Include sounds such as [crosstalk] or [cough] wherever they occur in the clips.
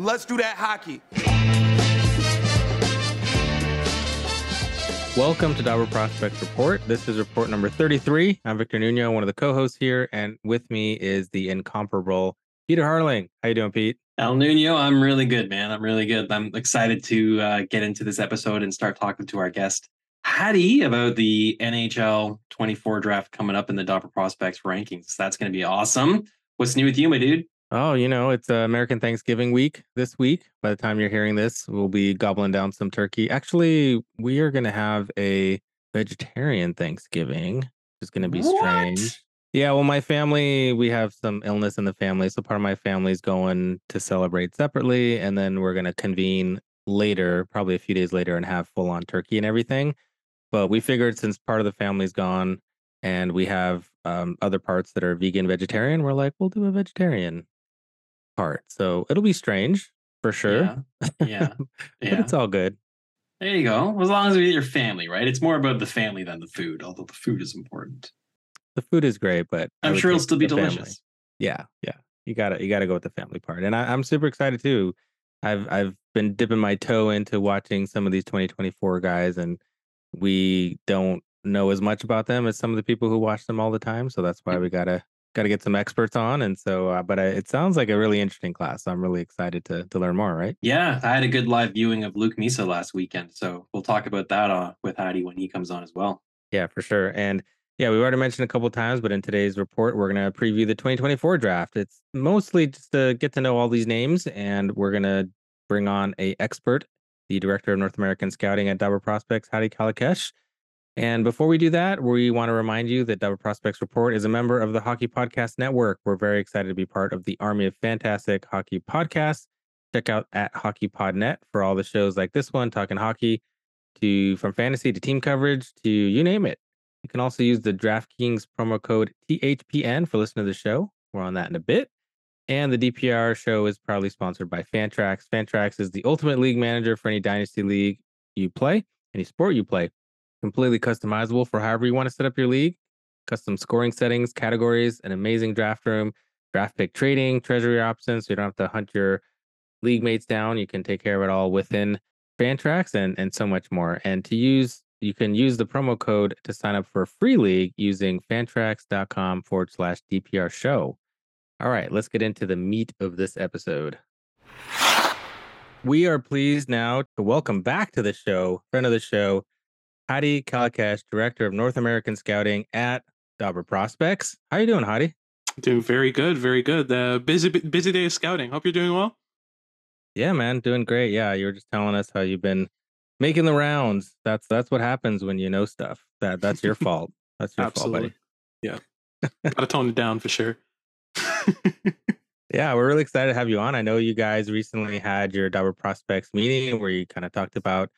Let's do that hockey. Welcome to Dobber Prospects Report. This is report number 33. I'm Victor Nuno, one of the co-hosts here, and with me is the incomparable Peter Harling. How you doing, Pete? El Nuno, I'm really good, man. I'm really good. I'm excited to uh, get into this episode and start talking to our guest, Hadi, about the NHL 24 draft coming up in the Dobber Prospects rankings. That's going to be awesome. What's new with you, my dude? Oh, you know, it's uh, American Thanksgiving week this week. By the time you're hearing this, we'll be gobbling down some turkey. Actually, we are going to have a vegetarian Thanksgiving. It's going to be What? strange. Yeah, well, my family, we have some illness in the family. So part of my family's going to celebrate separately. And then we're going to convene later, probably a few days later, and have full on turkey and everything. But we figured since part of the family's gone and we have um, other parts that are vegan, vegetarian, we're like, we'll do a vegetarian part. So it'll be strange for sure. Yeah. Yeah. [laughs] but yeah. it's all good. There you go. As long as we get your family, right? It's more about the family than the food, although the food is important. The food is great, but I'm sure it'll still be the family. delicious. Yeah, yeah. You gotta you gotta go with the family part. And I, I'm super excited too. I've I've been dipping my toe into watching some of these 2024 guys and we don't know as much about them as some of the people who watch them all the time. So that's why we gotta gotta get some experts on. And so, uh, but I, it sounds like a really interesting class. So I'm really excited to to learn more. Right? Yeah, I had a good live viewing of Luke Misa last weekend, so we'll talk about that uh, with Hadi when he comes on as well. Yeah, for sure. And yeah, we've already mentioned a couple times, but in today's report, we're going to preview the 2024 draft. It's mostly just to get to know all these names, and we're going to bring on a expert, the director of North American Scouting at Dobber Prospects, Hadi Kalakeche. And before we do that, we want to remind you that Dobber Prospects Report is a member of the Hockey Podcast Network. We're very excited to be part of the Army of Fantastic Hockey Podcasts. Check out at HockeyPodNet for all the shows like this one, talking hockey, to from fantasy to team coverage to you name it. You can also use the DraftKings promo code THPN for listening to the show. We're on that in a bit. And the DPR show is proudly sponsored by Fantrax. Fantrax is the ultimate league manager for any dynasty league you play, any sport you play. Completely customizable for however you want to set up your league. Custom scoring settings, categories, an amazing draft room, draft pick trading, treasury options. So you don't have to hunt your league mates down. You can take care of it all within Fantrax and, and so much more. And to use, you can use the promo code to sign up for a free league using fantrax.com forward slash DPR show. All right, let's get into the meat of this episode. We are pleased now to welcome back to the show, friend of the show, Hadi Kalakeche, Director of North American Scouting at Dobber Prospects. How you doing, Hadi? Doing very good, very good. Uh, busy, busy day of scouting. Hope you're doing well. Yeah, man, doing great. Yeah, you were just telling us how you've been making the rounds. That's that's what happens when you know stuff. That that's your [laughs] fault. That's your Absolutely. fault, buddy. Yeah. [laughs] Gotta tone it down for sure. [laughs] Yeah, we're really excited to have you on. I know you guys recently had your Dobber Prospects meeting where you kind of talked about,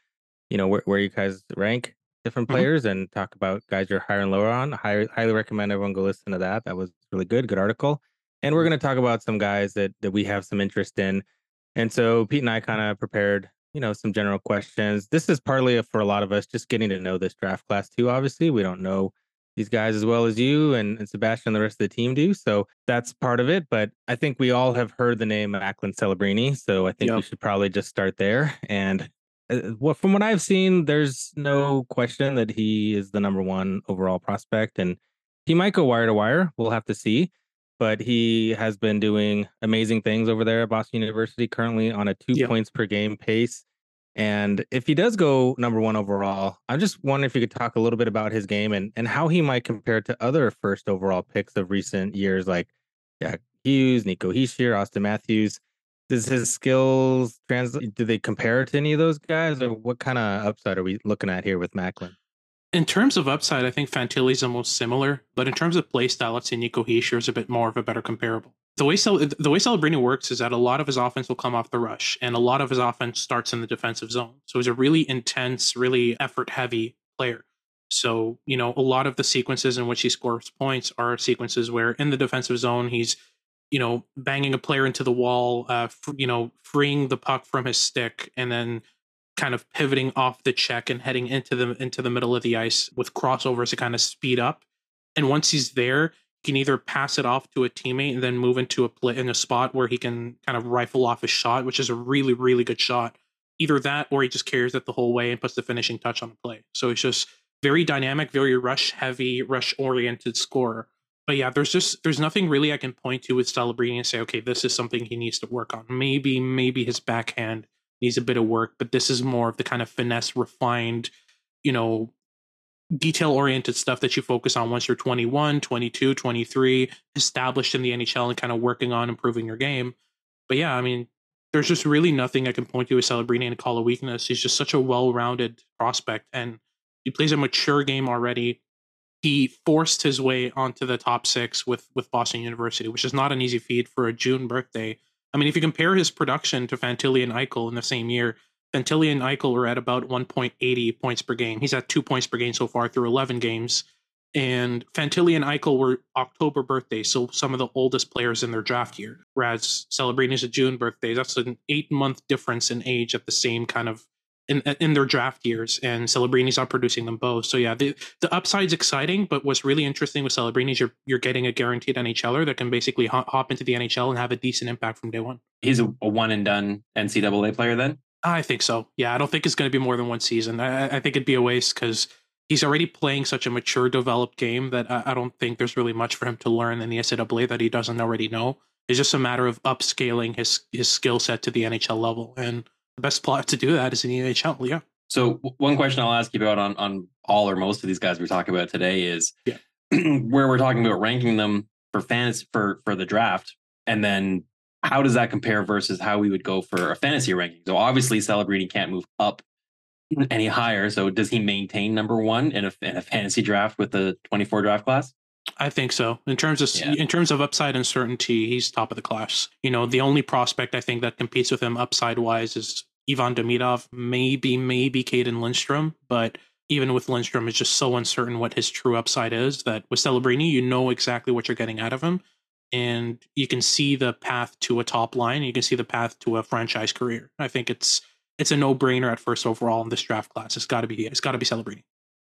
you know, where, where you guys rank different Mhm. players and talk about guys you're higher and lower on. High, highly recommend everyone go listen to that. That was really good, good article. And we're going to talk about some guys that that we have some interest in. And so Pete and I kind of prepared, you know, some general questions. This is partly for a lot of us just getting to know this draft class too. Obviously, we don't know these guys as well as you and, and Sebastian and the rest of the team do. So that's part of it. But I think we all have heard the name Macklin Celebrini. So I think we should probably just start there. And Uh, what from what I've seen, there's no question that he is the number one overall prospect, and he might go wire to wire. We'll have to see. But he has been doing amazing things over there at Boston University, currently on a two points per game pace. And if he does go number one overall, I'm just wondering if you could talk a little bit about his game and, and how he might compare to other first overall picks of recent years, like Jack Hughes, Nico Hischier, Auston Matthews. Does his skills translate? Do they compare to any of those guys, or what kind of upside are we looking at here with Macklin? In terms of upside, I think Fantilli is almost similar, but in terms of play style, let's say Nico Hischier is a bit more of a better comparable. The way Cel- the way Celebrini works is that a lot of his offense will come off the rush, and a lot of his offense starts in the defensive zone. So he's a really intense, really effort heavy player. So you know, a lot of the sequences in which he scores points are sequences where in the defensive zone he's you know banging a player into the wall, uh, you know, freeing the puck from his stick, and then kind of pivoting off the check and heading into the into the middle of the ice with crossovers to kind of speed up. And once he's there, he can either pass it off to a teammate and then move into a play in a spot where he can kind of rifle off his shot, which is a really, really good shot. Either that or he just carries it the whole way and puts the finishing touch on the play. So it's just very dynamic, very rush heavy, rush oriented scorer. But yeah, there's just there's nothing really I can point to with Celebrini and say, okay, this is something he needs to work on. Maybe, maybe his backhand needs a bit of work, but this is more of the kind of finesse, refined, you know, detail oriented stuff that you focus on once you're 21, 22, 23, established in the NHL and kind of working on improving your game. But yeah, I mean, there's just really nothing I can point to with Celebrini and call a weakness. He's just such a well rounded prospect and he plays a mature game already. He forced his way onto the top six with with Boston University, which is not an easy feat for a June birthday. I mean, if you compare his production to Fantilli and Eichel in the same year, Fantilli and Eichel were at about 1.80 points per game. He's at two points per game so far through 11 games. And Fantilli and Eichel were October birthdays, so some of the oldest players in their draft year. Whereas Celebrini's a June birthday. That's an eight month difference in age at the same kind of in in their draft years, and Celebrini's not producing them both. So yeah, the the upside's exciting, but what's really interesting with Celebrini's you're you're getting a guaranteed NHLer that can basically hop, hop into the NHL and have a decent impact from day one. He's a, a one and done NCAA player then. I think so. Yeah, I don't think it's going to be more than one season. I, I think it'd be a waste because he's already playing such a mature, developed game that I, I, don't think there's really much for him to learn in the NCAA that he doesn't already know. It's just a matter of upscaling his his skill set to the NHL level, and the best plot to do that is in the NHL. Yeah. So one question I'll ask you about on on all or most of these guys we're talking about today is yeah. [clears throat] where we're talking about ranking them for fans for for the draft, and then how does that compare versus how we would go for a fantasy ranking? So obviously, Celebrini can't move up any higher. So does he maintain number one in a, in a fantasy draft with the 24 draft class? I think so. In terms of yeah. in terms of upside and certainty, he's top of the class. You know, the only prospect I think that competes with him upside wise is Ivan Demidov, maybe maybe Cayden Lindstrom, but even with Lindstrom, it's just so uncertain what his true upside is that with Celebrini, you know exactly what you're getting out of him, and you can see the path to a top line. You can see the path to a franchise career. I think it's it's a no brainer at first overall in this draft class. It's got to be it's got to be Celebrini.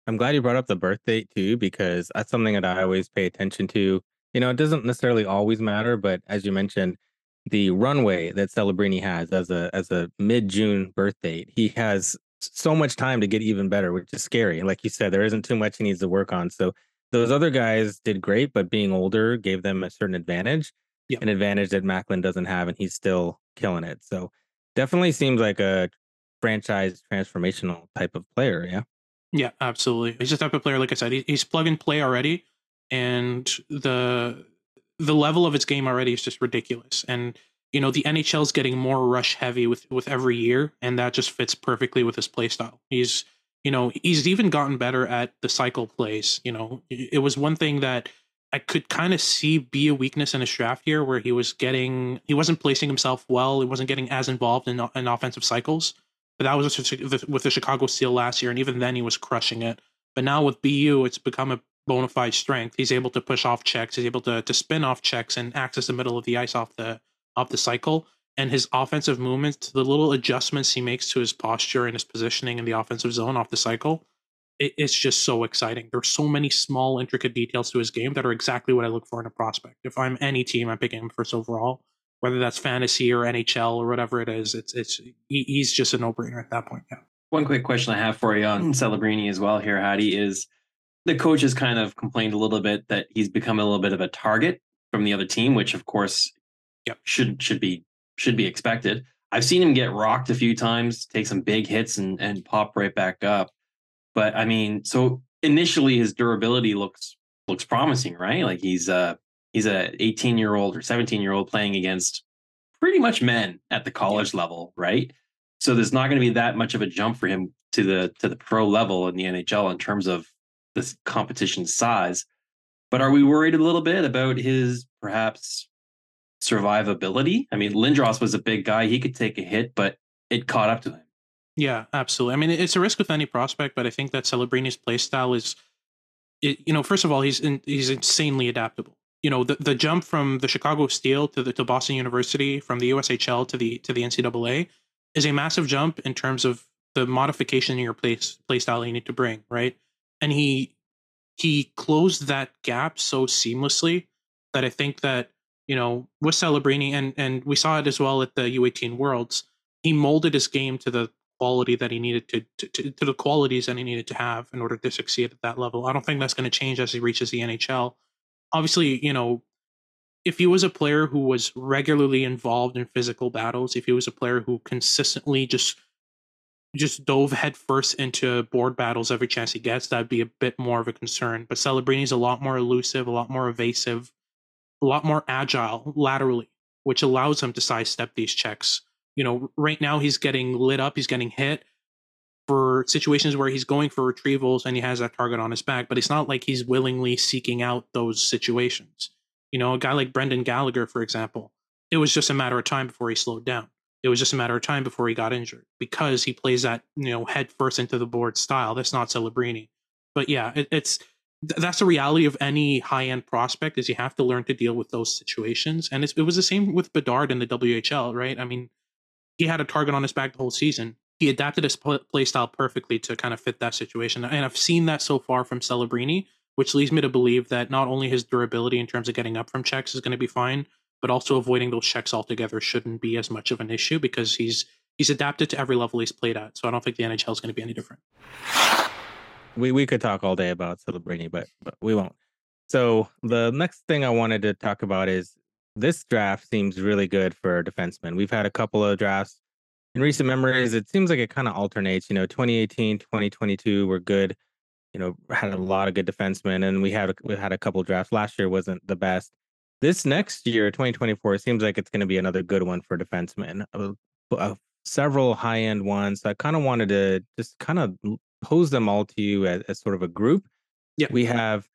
I'm glad you brought up the birth date too, because that's something that I always pay attention to. You know, it doesn't necessarily always matter, but as you mentioned, the runway that Celebrini has as a as a mid June birth date, he has so much time to get even better, which is scary. Like you said, there isn't too much he needs to work on. So those other guys did great, but being older gave them a certain advantage, yep. an advantage that Macklin doesn't have, and he's still killing it. So definitely seems like a franchise transformational type of player. Yeah. Yeah, absolutely. He's just type of player, like I said, he's plug and play already, and the the level of his game already is just ridiculous. And you know, the NHL is getting more rush heavy with with every year, and that just fits perfectly with his play style. He's you know he's even gotten better at the cycle plays. You know, it was one thing that I could kind of see be a weakness in his draft year where he was getting he wasn't placing himself well. He wasn't getting as involved in in offensive cycles. But that was with the Chicago Steel last year, and even then he was crushing it. But now with BU, it's become a bona fide strength. He's able to push off checks. He's able to to spin off checks and access the middle of the ice off the off the cycle. And his offensive movements, the little adjustments he makes to his posture and his positioning in the offensive zone off the cycle, it, it's just so exciting. There's so many small, intricate details to his game that are exactly what I look for in a prospect. If I'm any team, I'm picking him first overall whether that's fantasy or NHL or whatever it is. It's it's he's just a no brainer at that point. Yeah. One quick question I have for you on Celebrini as well here, Hadi, is the coach has kind of complained a little bit that he's become a little bit of a target from the other team, which of course yep. should should be should be expected. I've seen him get rocked a few times, take some big hits and and pop right back up. But I mean, so initially his durability looks looks promising, right? Like he's uh he's a 18 year old or 17 year old playing against pretty much men at the college yeah. level, right? So there's not going to be that much of a jump for him to the to the pro level in the NHL in terms of this competition size. But are we worried a little bit about his perhaps survivability? I mean, Lindros was a big guy; he could take a hit, but it caught up to him. Yeah, absolutely. I mean, it's a risk with any prospect, but I think that Celebrini's play style is, it, you know, first of all, he's in, he's insanely adaptable you know the, the jump from the Chicago Steel to the to Boston University from the USHL to the to the NCAA is a massive jump in terms of the modification in your place play style you need to bring right and he he closed that gap so seamlessly that I think that you know with Celebrini and and we saw it as well at the U18 Worlds. He molded his game to the quality that he needed to, to, to, to the qualities that he needed to have in order to succeed at that level. I don't think that's going to change as he reaches the NHL. Obviously, you know, if he was a player who was regularly involved in physical battles, if he was a player who consistently just just dove headfirst into board battles every chance he gets, that'd be a bit more of a concern. But Celebrini's a lot more elusive, a lot more evasive, a lot more agile laterally, which allows him to sidestep these checks. You know, right now he's getting lit up, he's getting hit for situations where he's going for retrievals and he has that target on his back, but it's not like he's willingly seeking out those situations. You know, a guy like Brendan Gallagher, for example, it was just a matter of time before he slowed down it was just a matter of time before he got injured because he plays that you know head first into the board style. That's not Celebrini, but yeah, it, it's that's the reality of any high end prospect is you have to learn to deal with those situations. And it was the same with Bedard in the WHL, right? I mean, he had a target on his back the whole season. He adapted his playstyle perfectly to kind of fit that situation. And I've seen that so far from Celebrini, which leads me to believe that not only his durability in terms of getting up from checks is going to be fine, but also avoiding those checks altogether shouldn't be as much of an issue because he's he's adapted to every level he's played at. So I don't think the NHL is going to be any different. We we could talk all day about Celebrini, but but we won't. So the next thing I wanted to talk about is this draft seems really good for defensemen. We've had a couple of drafts in recent memories. It seems like it kind of alternates. You know, 2018, 2022 were good. You know, had a lot of good defensemen, and we had we had a couple drafts. Last year wasn't the best this next year, 2024, seems like it's going to be another good one for defensemen. Uh, uh, several high end ones. So I kind of wanted to just kind of pose them all to you as, as sort of a group. Yeah. We have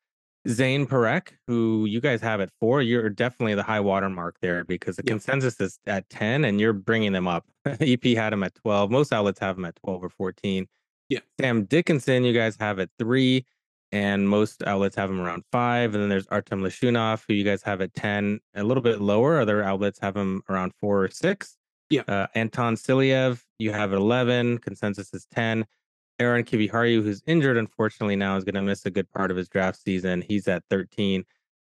Zane Parekh, who you guys have at four. You're definitely the high water mark there because the yep. consensus is at 10 and you're bringing them up. [laughs] EP had him at 12. Most outlets have him at 12 or 14. Yeah. Sam Dickinson, you guys have at three and most outlets have him around five. And then there's Artem Levshunov, who you guys have at 10, a little bit lower. Other outlets have him around four or six. Yeah. Uh, Anton Silyev, you have 11. Consensus is 10. Aaron Kiviharju, who's injured, unfortunately, now is going to miss a good part of his draft season. He's at 13.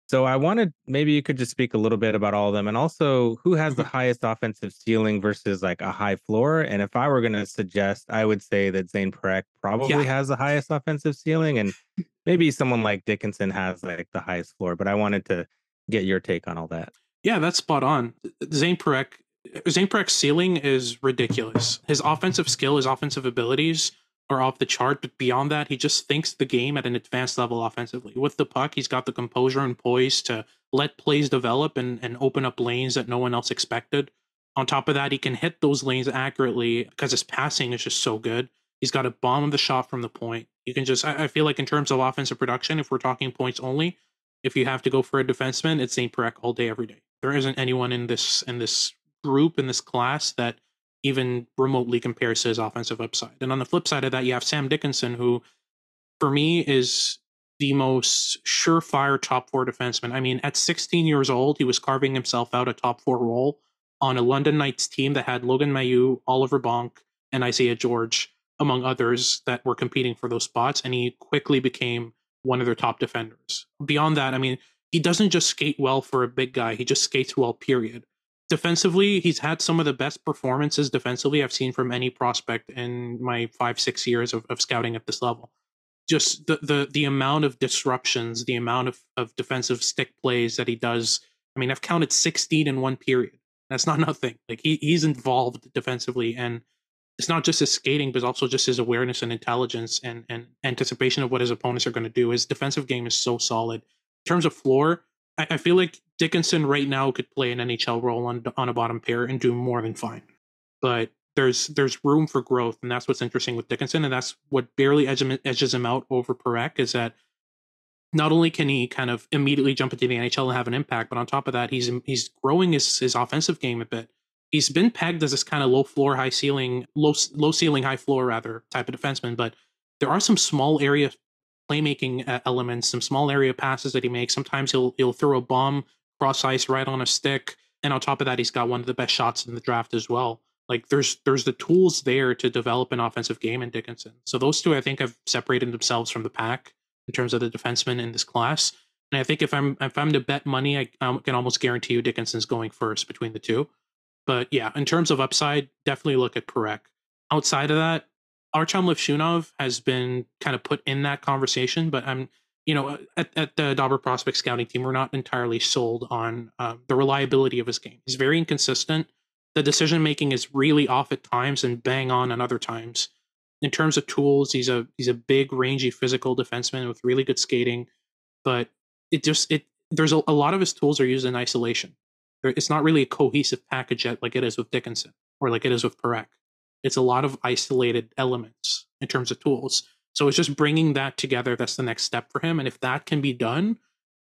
So I wanted maybe you could just speak a little bit about all of them and also who has the mm-hmm. highest offensive ceiling versus like a high floor. And if I were going to suggest, I would say that Zane Parekh probably yeah. has the highest offensive ceiling and maybe someone like Dickinson has like the highest floor. But I wanted to get your take on all that. Yeah, that's spot on. Zane Parekh, Zane Parekh's ceiling is ridiculous. His offensive skill, his offensive abilities are off the chart, but beyond that, he just thinks the game at an advanced level offensively. With the puck, he's got the composure and poise to let plays develop and, and open up lanes that no one else expected. On top of that, he can hit those lanes accurately because his passing is just so good. He's got a bomb of the shot from the point. You can just, I, feel like in terms of offensive production, if we're talking points only, if you have to go for a defenseman, it's Zane Parekh all day, every day. There isn't anyone in this in this group in this class that even remotely compares to his offensive upside. And on the flip side of that, you have Sam Dickinson, who for me is the most surefire top four defenseman. I mean, at 16 years old, he was carving himself out a top four role on a London Knights team that had Logan Mailloux, Oliver Bonk, and Isaiah George, among others, that were competing for those spots. And he quickly became one of their top defenders. Beyond that, I mean, he doesn't just skate well for a big guy, he just skates well, period defensively, he's had some of the best performances defensively I've seen from any prospect in my five, six years of, of scouting at this level. Just the, the the amount of disruptions, the amount of, of defensive stick plays that he does. I mean, I've counted 16 in one period. That's not [laughs] nothing. Like he he's involved defensively and it's not just his skating, but also just his awareness and intelligence and, and anticipation of what his opponents are going to do. His defensive game is so solid. In terms of floor, I, I feel like Dickinson right now could play an NHL role on on a bottom pair and do more than fine. But there's there's room for growth, and that's what's interesting with Dickinson, and that's what barely edges him out over Parekh is that not only can he kind of immediately jump into the NHL and have an impact, but on top of that, he's he's growing his his offensive game a bit. He's been pegged as this kind of low floor, high ceiling, low low ceiling, high floor rather type of defenseman, but there are some small area playmaking uh, elements, some small area passes that he makes. Sometimes he'll he'll throw a bomb cross ice right on a stick, and on top of that, he's got one of the best shots in the draft as well. Like there's there's the tools there to develop an offensive game in Dickinson. So those two, I think, have separated themselves from the pack in terms of the defensemen in this class. And I think if I'm if I'm to bet money, I, I can almost guarantee you Dickinson's going first between the two. But yeah, in terms of upside, definitely look at Parekh. Outside of that, Artem Levshunov has been kind of put in that conversation, but I'm you know at, at the Dobber prospect scouting team, we're not entirely sold on uh, the reliability of his game. He's very inconsistent. The decision making is really off at times and bang on at other times. In terms of tools, he's a he's a big, rangy, physical defenseman with really good skating, but it just it there's a, a lot of his tools are used in isolation. It's not really a cohesive package yet, like it is with Dickinson or like it is with Parekh. It's a lot of isolated elements in terms of tools. So it's just bringing that together. That's the next step for him. And if that can be done,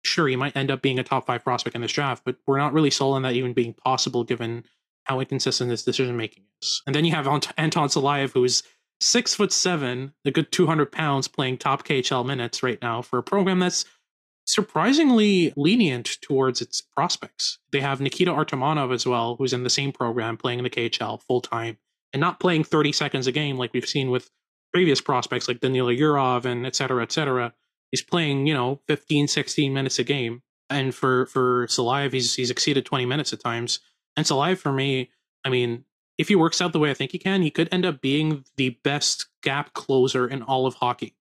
sure, he might end up being a top five prospect in this draft. But we're not really sold on that even being possible, given how inconsistent his decision making is. And then you have Anton Silayev, who's six foot seven, a good 200 pounds, playing top KHL minutes right now for a program that's surprisingly lenient towards its prospects. They have Nikita Artamonov as well, who's in the same program playing in the KHL full time and not playing 30 seconds a game like we've seen with previous prospects like Danila Yurov and et cetera, et cetera. He's playing, you know, 15, 16 minutes a game. And for for Silayev, he's he's exceeded 20 minutes at times. And Silayev, for me, I mean, if he works out the way I think he can, he could end up being the best gap closer in all of hockey.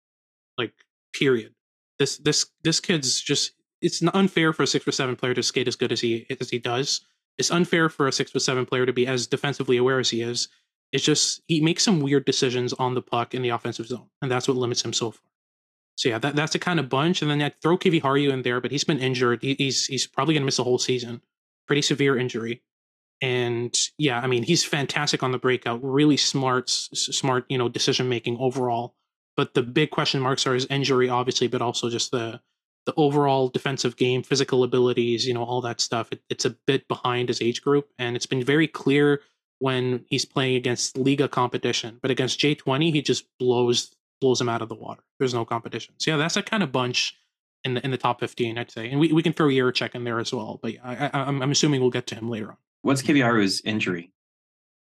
Like, period. This this this kid's just it's unfair for a six foot seven player to skate as good as he as he does. It's unfair for a six foot seven player to be as defensively aware as he is. It's just he makes some weird decisions on the puck in the offensive zone, and that's what limits him so far. So yeah, that, that's a kind of bunch. And then I throw Kiviharju in there, but he's been injured. He, he's he's probably to miss a whole season. Pretty severe injury. And yeah, I mean he's fantastic on the breakout. Really smart, smart you know decision making overall. But the big question marks are his injury, obviously, but also just the the overall defensive game, physical abilities, you know, all that stuff. It, it's a bit behind his age group, and it's been very clear when he's playing against Liiga competition. But against J20, he just blows blows him out of the water. There's no competition. So yeah, that's a kind of bunch in the in the top 15, I'd say. And we, we can throw Jiricek in there as well. But yeah, I, am assuming we'll get to him later on. What's Kiviharju's injury?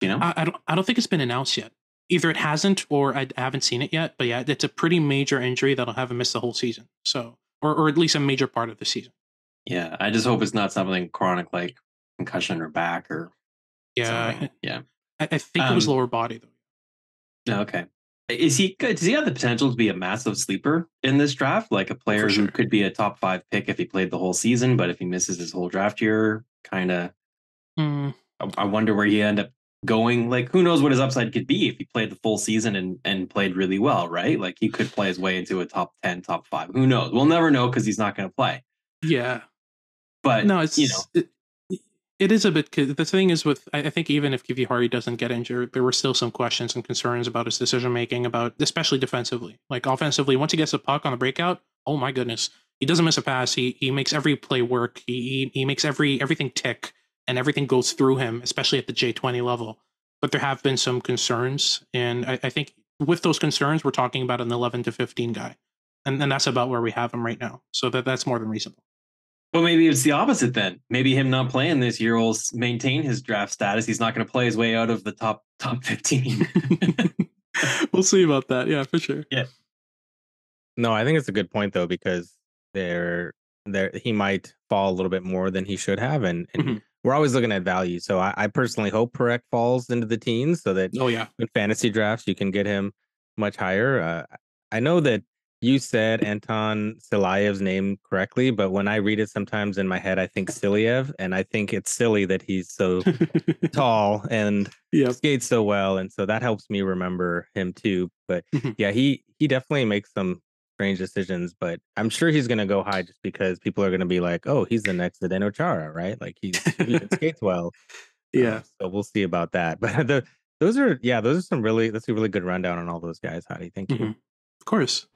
You know, I, I, don't I don't think it's been announced yet either it hasn't or I haven't seen it yet. But yeah, it's a pretty major injury that'll have him miss the whole season. So, or or at least a major part of the season. Yeah, I just hope it's not something chronic like concussion or back or. Yeah, something. yeah. I, I think um, it was um lower body though. Okay. Is he good? Does he have the potential to be a massive sleeper in this draft? Like a player sure. who could be a top five pick if he played the whole season, but if he misses his whole draft year, kind of. Mm. I, I wonder where he end up going like who knows what his upside could be if he played the full season and and played really well right like he could play his way into a top 10 top 5 who knows we'll never know because he's not going to play yeah but no it's you know it, it is a bit the thing is with i think even if Kiviharju doesn't get injured there were still some questions and concerns about his decision making about especially defensively like offensively once he gets a puck on the breakout oh my goodness he doesn't miss a pass he he makes every play work he he, he makes every everything tick and everything goes through him, especially at the J20 level. But there have been some concerns. And I, I think with those concerns, we're talking about an 11 to 15 guy. And, and that's about where we have him right now. So that, that's more than reasonable. Well, maybe it's the opposite then. Maybe him not playing this year will maintain his draft status. He's not going to play his way out of the top top 15. [laughs] we'll see about that. Yeah, for sure. Yeah. No, I think it's a good point though because there there he might fall a little bit more than he should have and, and mm-hmm we're always looking at value. So I, I personally hope Parekh falls into the teens so that oh yeah, in fantasy drafts you can get him much higher. Uh, I know that you said Anton Silayev's name correctly, but when I read it sometimes in my head, I think Silyev, and I think it's silly that he's so [laughs] tall and yep. skates so well, and so that helps me remember him too. But [laughs] yeah, he he definitely makes some strange decisions, but I'm sure he's going to go high just because people are going to be like, "Oh, he's the next Zdeno Chara, right? Like he's he skates well." Yeah. so we'll see about that. [laughs] But the those are yeah, those are some really that's a really good rundown on all those guys. How Thank you? Mm-hmm. Of course.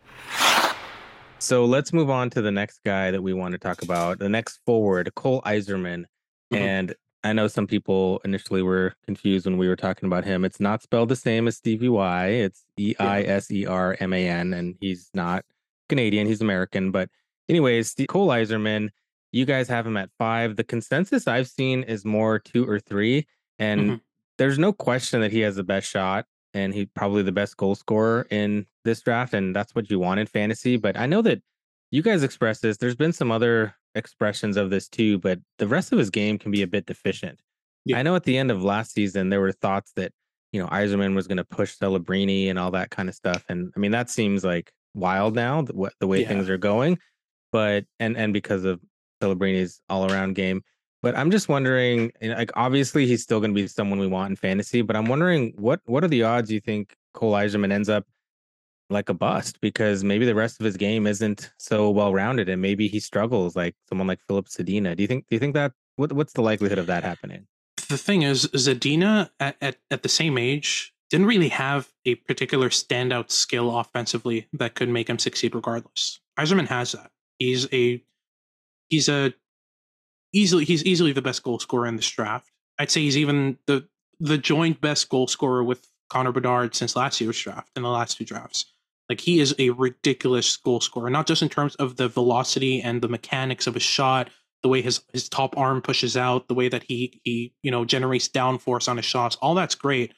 So let's move on to the next guy that we want to talk about. The next forward, Cole Eiserman, mm-hmm. and I know some people initially were confused when we were talking about him. It's not spelled the same as Stevie Y. It's E I S E R M A N, and he's not Canadian. He's American. But anyways, Cole Eiserman, you guys have him at five. The consensus I've seen is more two or three, and mm-hmm. there's no question that he has the best shot, and he's probably the best goal scorer in this draft, and that's what you want in fantasy. But I know that you guys expressed this. There's been some other expressions of this too, but the rest of his game can be a bit deficient. Yeah. I know at the end of last season there were thoughts that you know Eiserman was going to push Celebrini and all that kind of stuff, and I mean that seems like wild now the, the way yeah. things are going. But and and because of Celebrini's all around game, but I'm just wondering, eh, like obviously he's still going to be someone we want in fantasy, but I'm wondering what what are the odds you think Cole Eiserman ends up like a bust because maybe the rest of his game isn't so well rounded and maybe he struggles like someone like Filip Zadina. Do you think do you think that what, what's the likelihood of that happening? The thing is Zadina at, at, at the same age didn't really have a particular standout skill offensively that could make him succeed regardless. Eiserman has that. He's a he's a easily he's easily the best goal scorer in this draft. I'd say he's even the the joint best goal scorer with Connor Bedard since last year's draft in the last two drafts. Like he is a ridiculous goal scorer, not just in terms of the velocity and the mechanics of his shot, the way his his top arm pushes out, the way that he he you know generates downforce on his shots. All that's great,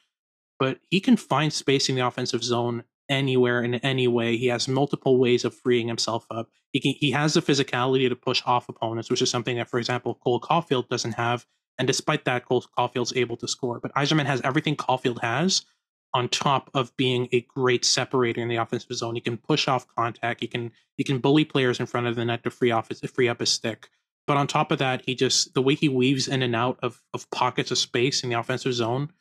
but he can find space in the offensive zone anywhere in any way. He has multiple ways of freeing himself up. He can, he has the physicality to push off opponents, which is something that, for example, Cole Caufield doesn't have. And despite that, Cole Caufield's able to score. But Eiserman has everything Caufield has, on top of being a great separator in the offensive zone. He can push off contact. He can he can bully players in front of the net to free off his, free up his stick. But on top of that, he just the way he weaves in and out of of pockets of space in the offensive zone,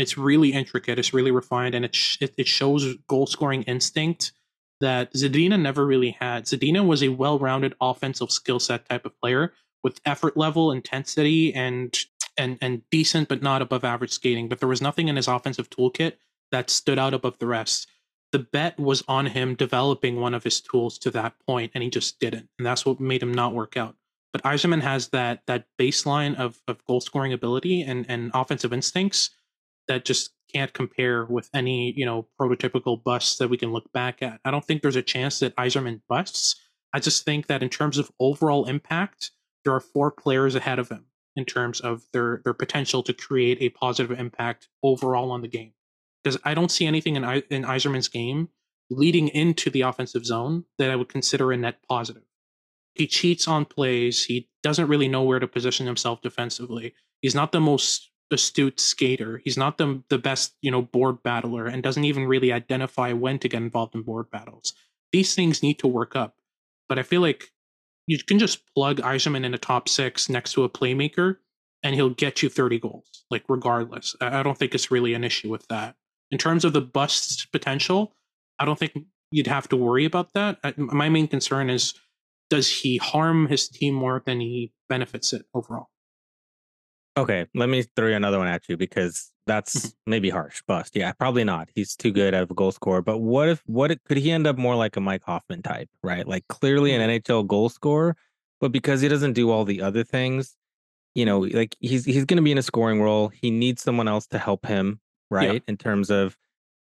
it's really intricate. It's really refined, and it sh- it, shows goal scoring instinct that Zadina never really had. Zadina was a well rounded offensive skill set type of player with effort level, intensity, and and and decent but not above average skating. But there was nothing in his offensive toolkit that stood out above the rest. The bet was on him developing one of his tools to that point, and he just didn't. And that's what made him not work out. But Eiserman has that that baseline of, of goal scoring ability and, and offensive instincts that just can't compare with any, you know, prototypical busts that we can look back at. I don't think there's a chance that Eiserman busts. I just think that in terms of overall impact, there are four players ahead of him in terms of their their potential to create a positive impact overall on the game because I don't see anything in in Eiserman's game leading into the offensive zone that I would consider a net positive. He cheats on plays. He doesn't really know where to position himself defensively. He's not the most astute skater. He's not the the best, you know, board battler and doesn't even really identify when to get involved in board battles. These things need to work up. But I feel like you can just plug Eiserman in a top six next to a playmaker and he'll get you 30 goals, like regardless. I don't think it's really an issue with that in terms of the bust potential, I don't think you'd have to worry about that. My main concern is does he harm his team more than he benefits it overall? Okay, let me throw another one at you because that's mm-hmm. maybe harsh. Bust, yeah, probably not. He's too good at a goal scorer. But what if what if, could he end up more like a Mike Hoffman type, right? Like clearly an mm-hmm. NHL goal scorer, but because he doesn't do all the other things, you know, like he's he's going to be in a scoring role. He needs someone else to help him right? Yeah. In terms of